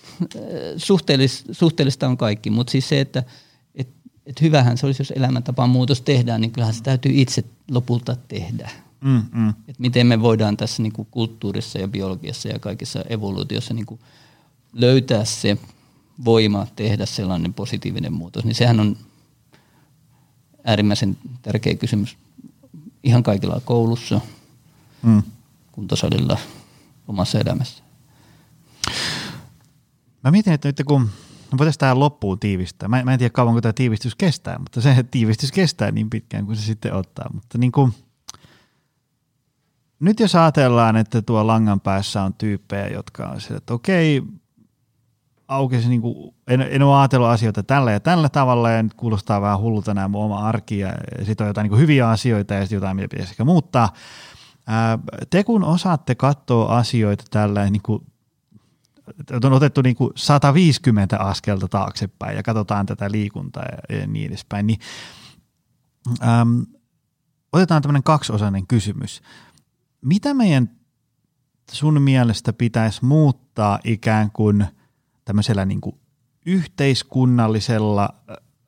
suhteellis, suhteellista on kaikki, mutta siis se, että et, et hyvähän se olisi, jos elämäntapaan muutos tehdään, niin kyllähän se täytyy itse lopulta tehdä. Mm, mm. Et miten me voidaan tässä niin kuin kulttuurissa ja biologiassa ja kaikessa evoluutiossa niin kuin löytää se voima tehdä sellainen positiivinen muutos, niin sehän on äärimmäisen tärkeä kysymys ihan kaikilla koulussa, Mm. kuntosalilla, omassa elämässä. Mä mietin, että nyt kun me voitaisiin tähän loppuun tiivistää. Mä, mä en tiedä kauanko tämä tiivistys kestää, mutta se [LAUGHS] tiivistys kestää niin pitkään kuin se sitten ottaa. Mutta niin kuin, nyt jos ajatellaan, että tuo langan päässä on tyyppejä, jotka on sillä, että okei, aukesi, niin kuin, en, en ole ajatellut asioita tällä ja tällä tavalla ja nyt kuulostaa vähän hullulta nämä mun oma arki ja, ja sitten on jotain niin kuin hyviä asioita ja sitten jotain, mitä pitäisi ehkä muuttaa. Ää, te kun osaatte katsoa asioita tällä niin kuin on otettu niin kuin 150 askelta taaksepäin ja katsotaan tätä liikuntaa ja, niin edespäin, niin äm, otetaan tämmöinen kaksiosainen kysymys. Mitä meidän sun mielestä pitäisi muuttaa ikään kuin tämmöisellä niin kuin yhteiskunnallisella,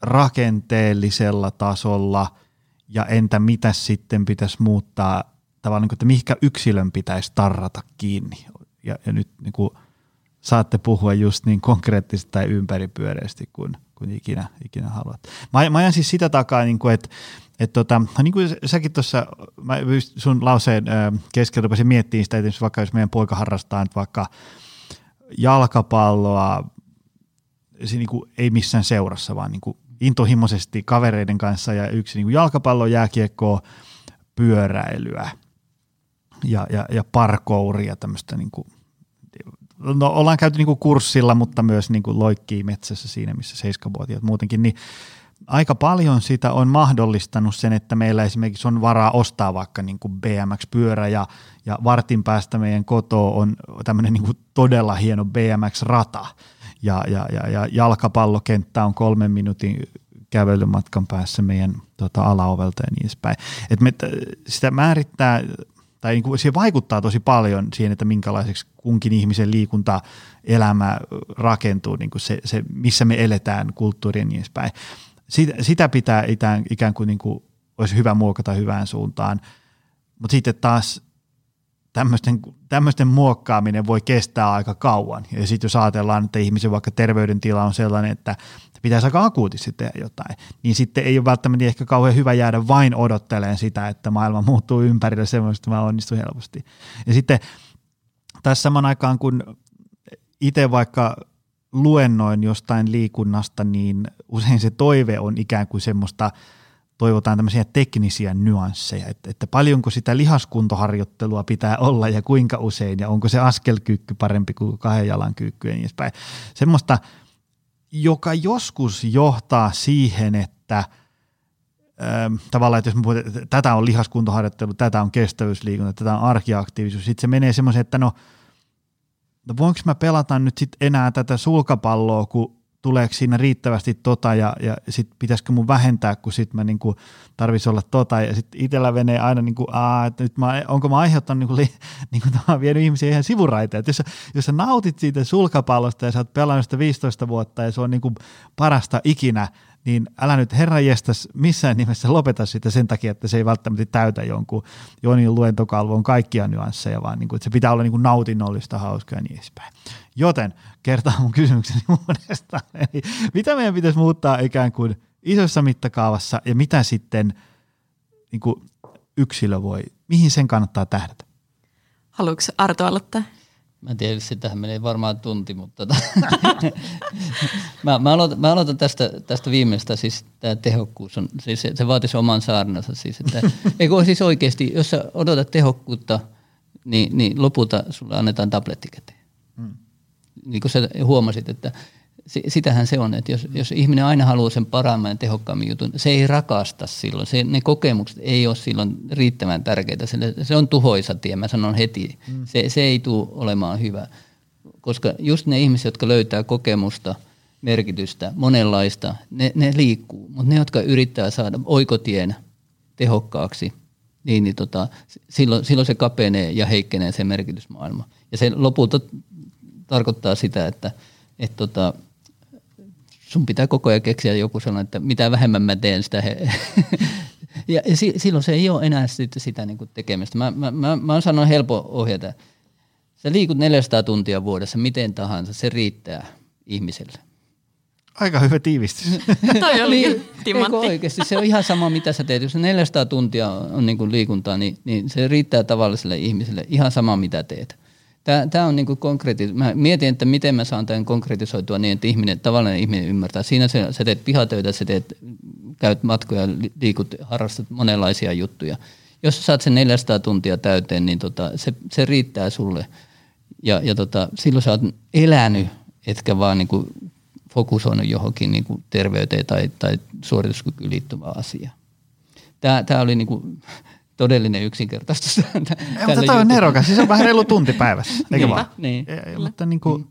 rakenteellisella tasolla? Ja entä mitä sitten pitäisi muuttaa? Tavallaan, kuin, että mihinkä yksilön pitäisi tarrata kiinni? Ja, ja nyt niin kuin – saatte puhua just niin konkreettisesti tai ympäripyöreästi kuin, kuin ikinä, ikinä haluat. Mä, mä ajan siis sitä takaa, niin kuin, että et tota, niin kuin säkin tuossa, sun lauseen keskellä rupesin miettimään sitä, että vaikka jos meidän poika harrastaa nyt vaikka jalkapalloa, se niin kuin, ei missään seurassa, vaan niin kuin intohimoisesti kavereiden kanssa ja yksi niin jalkapallo, jääkiekkoa, pyöräilyä ja, ja, ja parkouria, tämmöistä niin kuin no, ollaan käyty niinku kurssilla, mutta myös niinku loikkii metsässä siinä, missä seiskavuotiaat muutenkin, niin aika paljon sitä on mahdollistanut sen, että meillä esimerkiksi on varaa ostaa vaikka niin kuin BMX-pyörä ja, ja vartin päästä meidän koto on tämmöinen niin kuin todella hieno BMX-rata ja, ja, ja, ja jalkapallokenttä on kolmen minuutin kävelymatkan päässä meidän tota, alaovelta ja niin edespäin. Et me, sitä määrittää tai niin kuin, se vaikuttaa tosi paljon siihen, että minkälaiseksi kunkin ihmisen liikunta elämä rakentuu, niin kuin se, se, missä me eletään, kulttuuri ja niin edespäin. Sitä, sitä pitää ikään, ikään kuin, niin kuin olisi hyvä muokata hyvään suuntaan, mutta sitten taas tämmöisten, tämmöisten muokkaaminen voi kestää aika kauan. Ja sitten jos ajatellaan, että ihmisen vaikka terveydentila on sellainen, että pitäisi aika akuutisti tehdä jotain, niin sitten ei ole välttämättä ehkä kauhean hyvä jäädä vain odottelemaan sitä, että maailma muuttuu ympärillä semmoista, että mä onnistun helposti. Ja sitten tässä saman aikaan, kun itse vaikka luennoin jostain liikunnasta, niin usein se toive on ikään kuin semmoista – toivotaan tämmöisiä teknisiä nyansseja, että, että paljonko sitä lihaskuntoharjoittelua pitää olla ja kuinka usein ja onko se askelkyykky parempi kuin kahden jalan kyykky ja niin edespäin. Semmoista, joka joskus johtaa siihen, että ähm, tavallaan, että jos puhutaan, että tätä on lihaskuntoharjoittelu, tätä on kestävyysliikunta, tätä on arkiaktiivisuus, sitten se menee semmoiseen, että no, no voinko mä pelata nyt sitten enää tätä sulkapalloa, kun tuleeko siinä riittävästi tota ja, ja sitten pitäisikö mun vähentää, kun sitten mä niinku tarvitsisi olla tota. Ja sitten itsellä menee aina niinku, aa, että nyt mä, onko mä aiheuttanut niinku, li, [LAUGHS] niinku vienyt ihmisiä ihan sivuraiteen, jos, jos sä nautit siitä sulkapallosta ja sä oot pelannut sitä 15 vuotta ja se on niinku parasta ikinä, niin älä nyt herra jestas missään nimessä lopeta sitä sen takia, että se ei välttämättä täytä jonkun Jonin luentokalvon kaikkia nyansseja, vaan niin kuin, että se pitää olla niin kuin nautinnollista, hauskaa ja niin edespäin. Joten kertaa mun kysymykseni [LAUGHS] uudestaan. Eli mitä meidän pitäisi muuttaa ikään kuin isossa mittakaavassa ja mitä sitten niin kuin yksilö voi, mihin sen kannattaa tähdätä? Haluatko Arto aloittaa? Mä en tiedä, sitähän menee varmaan tunti, mutta tota, [LAUGHS] mä, mä, aloitan, mä aloitan tästä, tästä viimeistä, siis tämä tehokkuus on, siis se, se vaatisi oman saarnansa. Siis, että, [LAUGHS] eikö siis oikeasti, jos sä odotat tehokkuutta, niin, niin lopulta sulle annetaan tabletti käteen. Hmm. Niin kuin sä huomasit, että sitähän se on, että jos, jos ihminen aina haluaa sen paremman ja tehokkaammin jutun, se ei rakasta silloin. Se, ne kokemukset ei ole silloin riittävän tärkeitä. Se, se on tuhoisa tie, mä sanon heti. Mm. Se, se ei tule olemaan hyvä. Koska just ne ihmiset, jotka löytää kokemusta, merkitystä, monenlaista, ne, ne liikkuu. Mutta ne, jotka yrittää saada oikotien tehokkaaksi, niin, niin tota, silloin, silloin se kapenee ja heikkenee se merkitysmaailma. Ja se lopulta tarkoittaa sitä, että et tota, sun pitää koko ajan keksiä joku sellainen, että mitä vähemmän mä teen, sitä he, [LAUGHS] Ja, si, silloin se ei ole enää sitä, sitä niin kuin tekemistä. Mä, mä, mä, mä oon sanonut helppo ohjata. Sä liikut 400 tuntia vuodessa, miten tahansa, se riittää ihmiselle. Aika hyvä tiivistys. [LAUGHS] Toi oli niin, timantti. oikeasti, se on ihan sama mitä sä teet. Jos se 400 tuntia on niin kuin liikuntaa, niin, niin se riittää tavalliselle ihmiselle ihan sama mitä teet. Tämä on niin konkreetti. Mä mietin, että miten mä saan tämän konkretisoitua niin, että ihminen, tavallinen ihminen ymmärtää. Siinä sä, sä teet pihatöitä, sä teet, käyt matkoja, liikut, harrastat monenlaisia juttuja. Jos sä saat sen 400 tuntia täyteen, niin tota, se, se riittää sulle. Ja, ja tota, silloin sä oot elänyt, etkä vaan niin kuin fokusoinut johonkin niin kuin terveyteen tai, tai suorituskykyyn liittyvää asiaa. Tämä, tämä oli niin kuin todellinen yksinkertaistus. [LAUGHS] Ei, mutta toi on nerokas, siis on vähän reilu tunti päivässä, eikö niin, vaan? Niin. Ei, mutta niin kuin,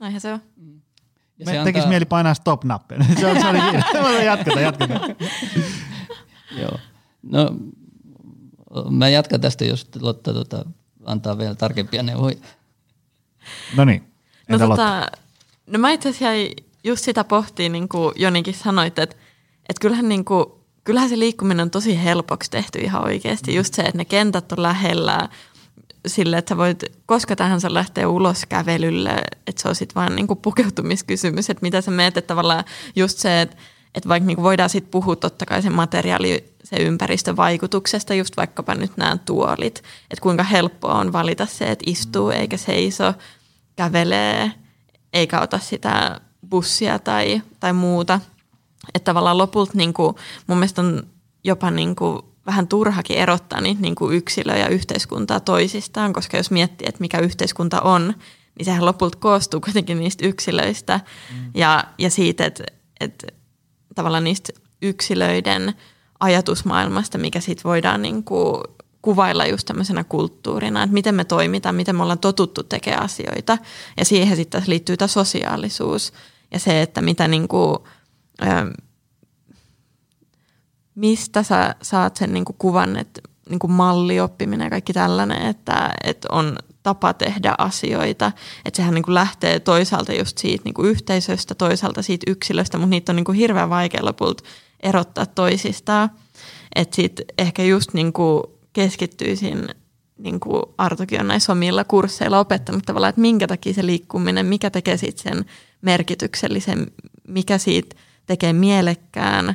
Näinhän se on. Ja me se tekisi mieli painaa stop-nappia. [LAUGHS] se on, se oli kiinni. [LAUGHS] jatketaan, jatketaan. Joo. No, mä jatkan tästä, jos Lotta tota, antaa vielä tarkempia neuvoja. No niin, No, entä Lotta? tota, no mä itse asiassa jäin just sitä pohtii, niin kuin Jonikin sanoit, että, että kyllähän, niin kuin, kyllähän se liikkuminen on tosi helpoksi tehty ihan oikeasti. Just se, että ne kentät on lähellä sille, että voit koska tahansa lähteä ulos kävelylle, että se on sitten vaan niin kuin pukeutumiskysymys, että mitä sä meet, että tavallaan just se, että, että vaikka niin kuin voidaan sitten puhua totta kai sen materiaali, se ympäristövaikutuksesta, just vaikkapa nyt nämä tuolit, että kuinka helppoa on valita se, että istuu eikä seiso, kävelee, eikä ota sitä bussia tai, tai muuta. Että tavallaan lopulta niin kuin, mun mielestä on jopa niin kuin vähän turhakin erottaa niitä niin kuin yksilöä ja yhteiskuntaa toisistaan, koska jos miettii, että mikä yhteiskunta on, niin sehän lopulta koostuu kuitenkin niistä yksilöistä mm. ja, ja siitä, että, että tavallaan niistä yksilöiden ajatusmaailmasta, mikä sitten voidaan niin kuin kuvailla just tämmöisenä kulttuurina, että miten me toimitaan, miten me ollaan totuttu tekemään asioita. Ja siihen sitten liittyy tämä sosiaalisuus ja se, että mitä niin kuin, mistä sä saat sen niin kuin kuvan, että niin kuin mallioppiminen ja kaikki tällainen, että, että on tapa tehdä asioita. Että sehän niin kuin lähtee toisaalta just siitä niin kuin yhteisöstä, toisaalta siitä yksilöstä, mutta niitä on niin kuin hirveän vaikea lopulta erottaa toisistaan. Että sitten ehkä just niin kuin keskittyisin, niin kuin Artokin on näissä omilla kursseilla opettanut tavallaan, että minkä takia se liikkuminen, mikä tekee siitä sen merkityksellisen, mikä siitä tekee mielekkään,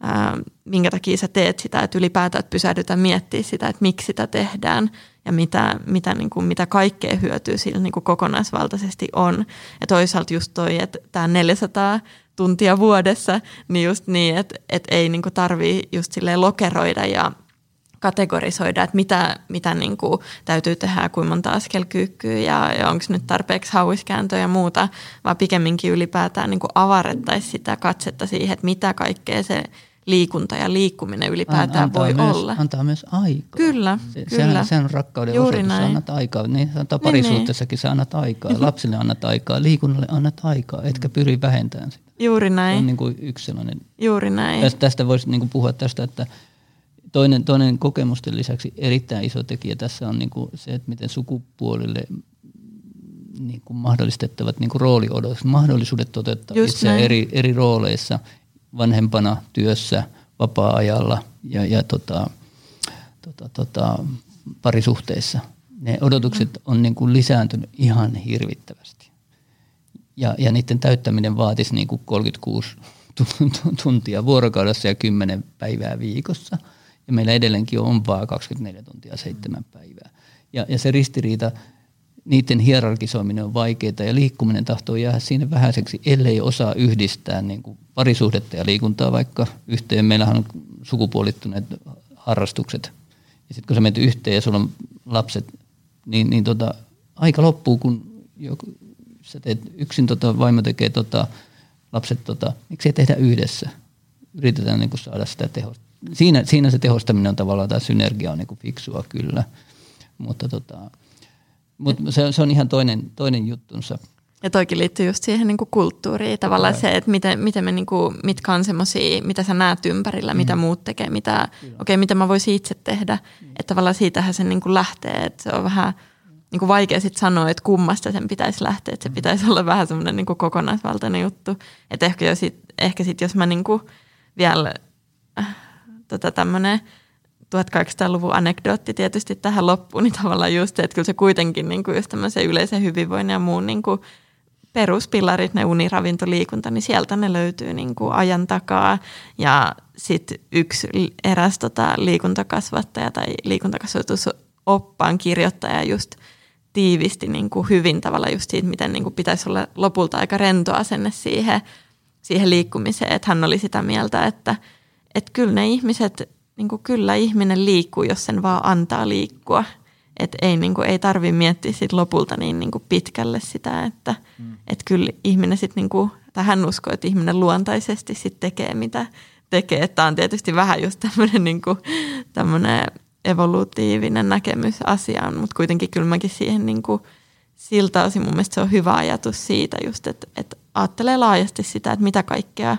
ää, minkä takia sä teet sitä, että ylipäätään että pysähdytään miettiä sitä, että miksi sitä tehdään ja mitä, mitä, niin kuin, mitä kaikkea hyötyä sillä niin kuin kokonaisvaltaisesti on. Ja toisaalta just toi, että tämä 400 tuntia vuodessa, niin just niin, että, että ei niin kuin tarvii just lokeroida ja kategorisoida, että mitä, mitä niin kuin täytyy tehdä, kuinka monta askelkyykkyä ja, ja onko nyt tarpeeksi hauiskääntöä ja muuta, vaan pikemminkin ylipäätään niin kuin avarettaisiin sitä katsetta siihen, että mitä kaikkea se liikunta ja liikkuminen ylipäätään antaa voi myös, olla. Antaa myös aikaa. Kyllä, se, kyllä. Sehän, sehän on rakkauden Juuri osoitus, näin. annat aikaa. Niin sanotaan Niin, parisuhteessakin sä annat aikaa, [LAUGHS] lapsille annat aikaa, liikunnalle annat aikaa, etkä pyri vähentämään sitä. Juuri Se näin, on niin kuin yksi sellainen juuri näin. Tästä, tästä voisi niin puhua tästä, että toinen, toinen kokemusten lisäksi erittäin iso tekijä tässä on niin kuin se, että miten sukupuolille niin kuin mahdollistettavat niin kuin rooliodotukset, mahdollisuudet toteuttaa Just näin. eri, eri rooleissa, vanhempana, työssä, vapaa-ajalla ja, ja tota, tota, tota, parisuhteissa. Ne odotukset on niin kuin lisääntynyt ihan hirvittävästi. Ja, ja niiden täyttäminen vaatisi niin kuin 36 tu- tu- tuntia vuorokaudessa ja 10 päivää viikossa. Ja meillä edelleenkin on vaan 24 tuntia seitsemän päivää. Ja, ja se ristiriita, niiden hierarkisoiminen on vaikeaa ja liikkuminen tahtoo jäädä siinä vähäiseksi, ellei osaa yhdistää niin kuin parisuhdetta ja liikuntaa vaikka yhteen. Meillähän on sukupuolittuneet harrastukset. Ja sitten kun sä menet yhteen ja sulla on lapset, niin, niin tota, aika loppuu, kun joku, sä teet yksin, tota, vaimo tekee tota, lapset, tota, miksi ei tehdä yhdessä? Yritetään niin kuin saada sitä tehosta. Siinä, siinä se tehostaminen on tavallaan, tämä synergia on niin kuin fiksua kyllä, mutta tota, mutta se, se on ihan toinen, toinen juttunsa. Ja toikin liittyy just siihen niin kuin kulttuuriin. Tavallaan Kyllä. se, että miten, miten me, niin kuin, mitkä on semmoisia, mitä sä näet ympärillä, mm. mitä muut tekee, mitä, okei, okay, mitä mä voisin itse tehdä. Mm. Että tavallaan siitähän se niin kuin lähtee, että se on vähän niin kuin vaikea sitten sanoa, että kummasta sen pitäisi lähteä. Että se pitäisi olla vähän semmoinen niin kuin kokonaisvaltainen juttu. Että ehkä, jo sit, ehkä sit, jos mä niin kuin vielä tota tämmöinen – 1800-luvun anekdootti tietysti tähän loppuun, niin tavallaan just se, että kyllä se kuitenkin niin kuin just tämmöisen yleisen hyvinvoinnin ja muun niin kuin peruspilarit, ne uniravinto, liikunta, niin sieltä ne löytyy niin kuin ajan takaa. Ja sitten yksi eräs tota, liikuntakasvattaja tai liikuntakasvatusoppaan kirjoittaja just tiivisti niin kuin hyvin tavalla just siitä, miten niin kuin pitäisi olla lopulta aika rento asenne siihen, siihen liikkumiseen. Että hän oli sitä mieltä, että, että kyllä ne ihmiset, niin kuin kyllä ihminen liikkuu, jos sen vaan antaa liikkua – et ei, niin kuin, ei tarvi miettiä sit lopulta niin, niin kuin pitkälle sitä, että mm. et kyllä ihminen sitten, niin kuin, tähän uskoo, että ihminen luontaisesti sit tekee mitä tekee. Tämä on tietysti vähän just tämmöinen niin evolutiivinen näkemys asiaan, mutta kuitenkin kyllä mäkin siihen niin kuin, siltä osin mun mielestä se on hyvä ajatus siitä just, että, että ajattelee laajasti sitä, että mitä kaikkea.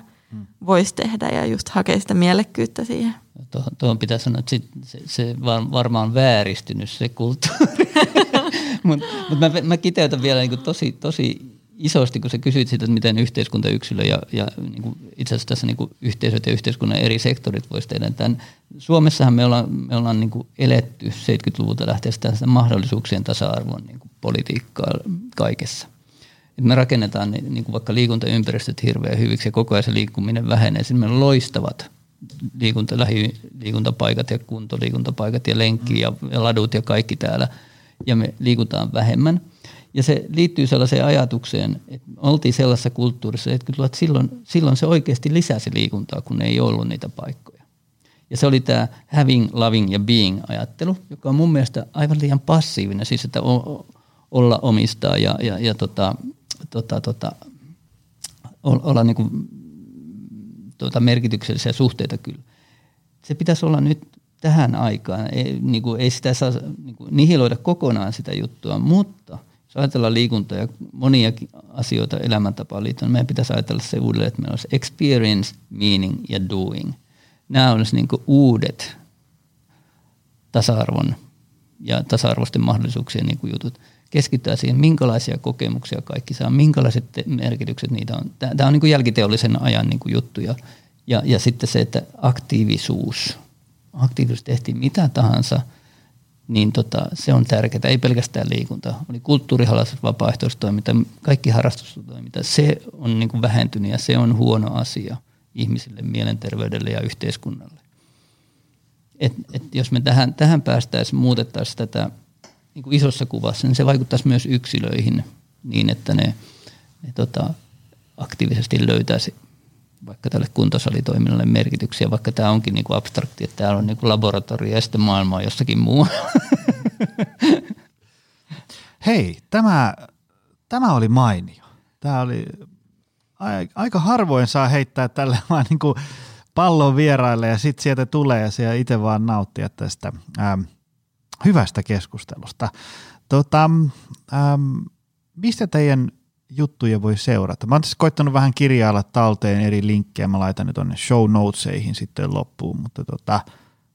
Voisi tehdä ja just hakee sitä mielekkyyttä siihen. Tuohon, tuohon pitää sanoa, että sit, se, se varmaan vääristynyt se kulttuuri. [LAUGHS] Mutta mut mä, mä kiteytän vielä niin tosi, tosi isosti, kun sä kysyit siitä, että miten yhteiskunta, yksilö ja, ja niin kuin itse asiassa tässä niin kuin yhteisöt ja yhteiskunnan eri sektorit voisi tehdä tämän. Suomessahan me ollaan, me ollaan niin kuin eletty 70-luvulta lähtien sitä mahdollisuuksien tasa-arvon niin politiikkaa kaikessa. Et me rakennetaan niin kuin vaikka liikuntaympäristöt hirveän hyviksi ja koko ajan se liikkuminen vähenee. Sitten meillä on loistavat liikunta, lähiliikuntapaikat ja kuntoliikuntapaikat ja lenkki ja, ja ladut ja kaikki täällä. Ja me liikutaan vähemmän. Ja se liittyy sellaiseen ajatukseen, että oltiin sellaisessa kulttuurissa, että kyllä silloin, silloin se oikeasti lisäsi liikuntaa, kun ei ollut niitä paikkoja. Ja se oli tämä having, loving ja being ajattelu, joka on mun mielestä aivan liian passiivinen, siis että olla omistaa ja, ja, ja tota, tota, tota, olla niin kuin tuota merkityksellisiä suhteita kyllä. Se pitäisi olla nyt tähän aikaan. Ei, niin kuin, ei sitä saa niin kuin, nihiloida kokonaan sitä juttua, mutta jos ajatellaan liikuntaa ja monia asioita elämäntapaan liittyen, meidän pitäisi ajatella se uudelleen, että meillä olisi experience, meaning ja doing. Nämä olisi niin kuin uudet tasa-arvon ja tasa-arvoisten mahdollisuuksien niin kuin jutut keskittää siihen, minkälaisia kokemuksia kaikki saa, minkälaiset merkitykset niitä on. Tämä on niin kuin jälkiteollisen ajan niin kuin juttu ja, ja, ja sitten se, että aktiivisuus, aktiivisuus tehtiin mitä tahansa, niin tota, se on tärkeää, ei pelkästään liikunta. Oli kulttuurihalastus, vapaaehtoistoiminta, kaikki harrastustoiminta, se on niin kuin vähentynyt ja se on huono asia ihmisille, mielenterveydelle ja yhteiskunnalle. Et, et jos me tähän, tähän päästäisiin, muutettaisiin tätä niin kuin isossa kuvassa, niin se vaikuttaisi myös yksilöihin niin, että ne, ne tota, aktiivisesti löytäisi vaikka tälle kuntosalitoiminnalle merkityksiä, vaikka tämä onkin niin kuin abstrakti, että täällä on niin kuin laboratorio ja sitten maailma on jossakin muu. [LAUGHS] Hei, tämä, tämä oli mainio. Tämä oli aika harvoin saa heittää tälle vaan niin kuin pallon vieraille ja sitten sieltä tulee ja siellä itse vaan nauttia tästä. Ähm, hyvästä keskustelusta. Tota, ähm, mistä teidän juttuja voi seurata? Mä oon tässä koittanut vähän kirjailla talteen eri linkkejä, mä laitan ne tuonne show notesihin sitten loppuun, mutta tota,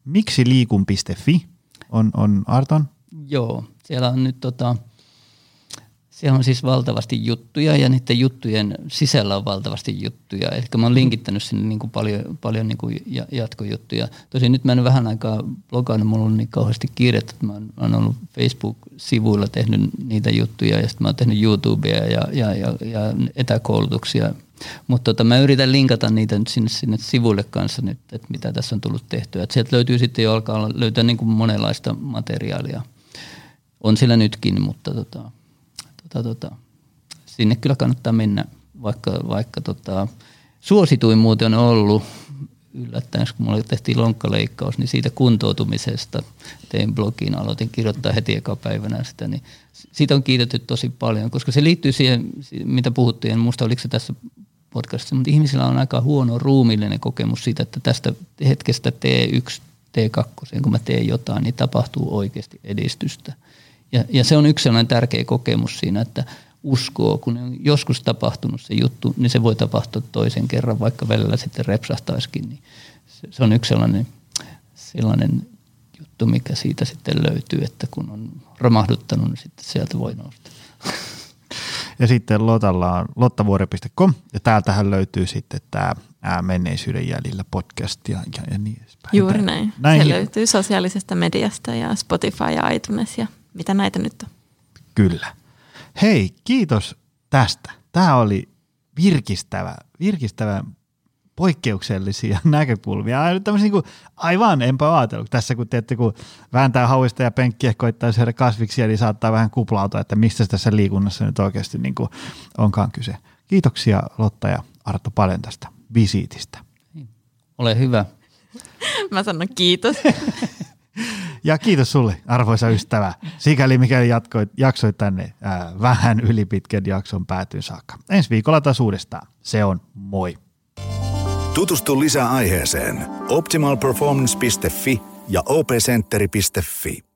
miksi liikun.fi on, on Arton? Joo, siellä on nyt tota, siellä on siis valtavasti juttuja ja niiden juttujen sisällä on valtavasti juttuja. Eli mä oon linkittänyt sinne niin kuin paljon, paljon niin kuin jatkojuttuja. Tosin nyt mä en vähän aikaa blogannut, mulla on niin kauheasti kiirettä, että mä oon, mä oon ollut Facebook-sivuilla tehnyt niitä juttuja ja sitten mä oon tehnyt YouTubea ja, ja, ja, ja etäkoulutuksia. Mutta tota, mä yritän linkata niitä nyt sinne, sinne sivuille kanssa nyt, että mitä tässä on tullut tehtyä. Et sieltä löytyy sitten jo alkaa löytää niin kuin monenlaista materiaalia. On sillä nytkin, mutta tota, tota, tota, sinne kyllä kannattaa mennä, vaikka, vaikka tota, suosituin muuten on ollut yllättäen, kun mulle tehtiin lonkkaleikkaus, niin siitä kuntoutumisesta tein blogin, aloitin kirjoittaa heti eka päivänä sitä, niin siitä on kiitetty tosi paljon, koska se liittyy siihen, mitä puhuttiin, en muista oliko se tässä podcastissa, mutta ihmisillä on aika huono ruumillinen kokemus siitä, että tästä hetkestä T1, T2, kun mä teen jotain, niin tapahtuu oikeasti edistystä. Ja, ja se on yksi sellainen tärkeä kokemus siinä, että uskoo, kun on joskus tapahtunut se juttu, niin se voi tapahtua toisen kerran, vaikka välillä sitten repsahtaisikin. Niin se, se on yksi sellainen, sellainen juttu, mikä siitä sitten löytyy, että kun on romahduttanut, niin sitten sieltä voi nousta. [LAUGHS] Ja sitten Lotalla on lottavuori.com ja täältähän löytyy sitten tämä ää, menneisyyden jäljillä podcast ja, ja, ja niin edespäin. Juuri näin. näin. Se löytyy sosiaalisesta mediasta ja Spotify ja iTunes ja mitä näitä nyt on. Kyllä. Hei, kiitos tästä. Tämä oli virkistävä, virkistävä poikkeuksellisia [LAUGHS] näkökulmia. Niin kuin, aivan enpä ajatellut. Tässä kun teette, kun vääntää hauista ja penkkiä, koittaa syödä kasviksia, niin saattaa vähän kuplautua, että mistä tässä liikunnassa nyt oikeasti niin kuin onkaan kyse. Kiitoksia Lotta ja Arto paljon tästä visiitistä. Ole hyvä. [LAUGHS] Mä sanon kiitos. [LAUGHS] [LAUGHS] Ja kiitos sulle, arvoisa ystävä, sikäli mikäli jatkoit, jaksoit tänne ää, vähän ylipitkän jakson päätyyn saakka. Ensi viikolla taas uudestaan. Se on moi. Tutustu lisää aiheeseen optimalperformance.fi ja opcenteri.fi.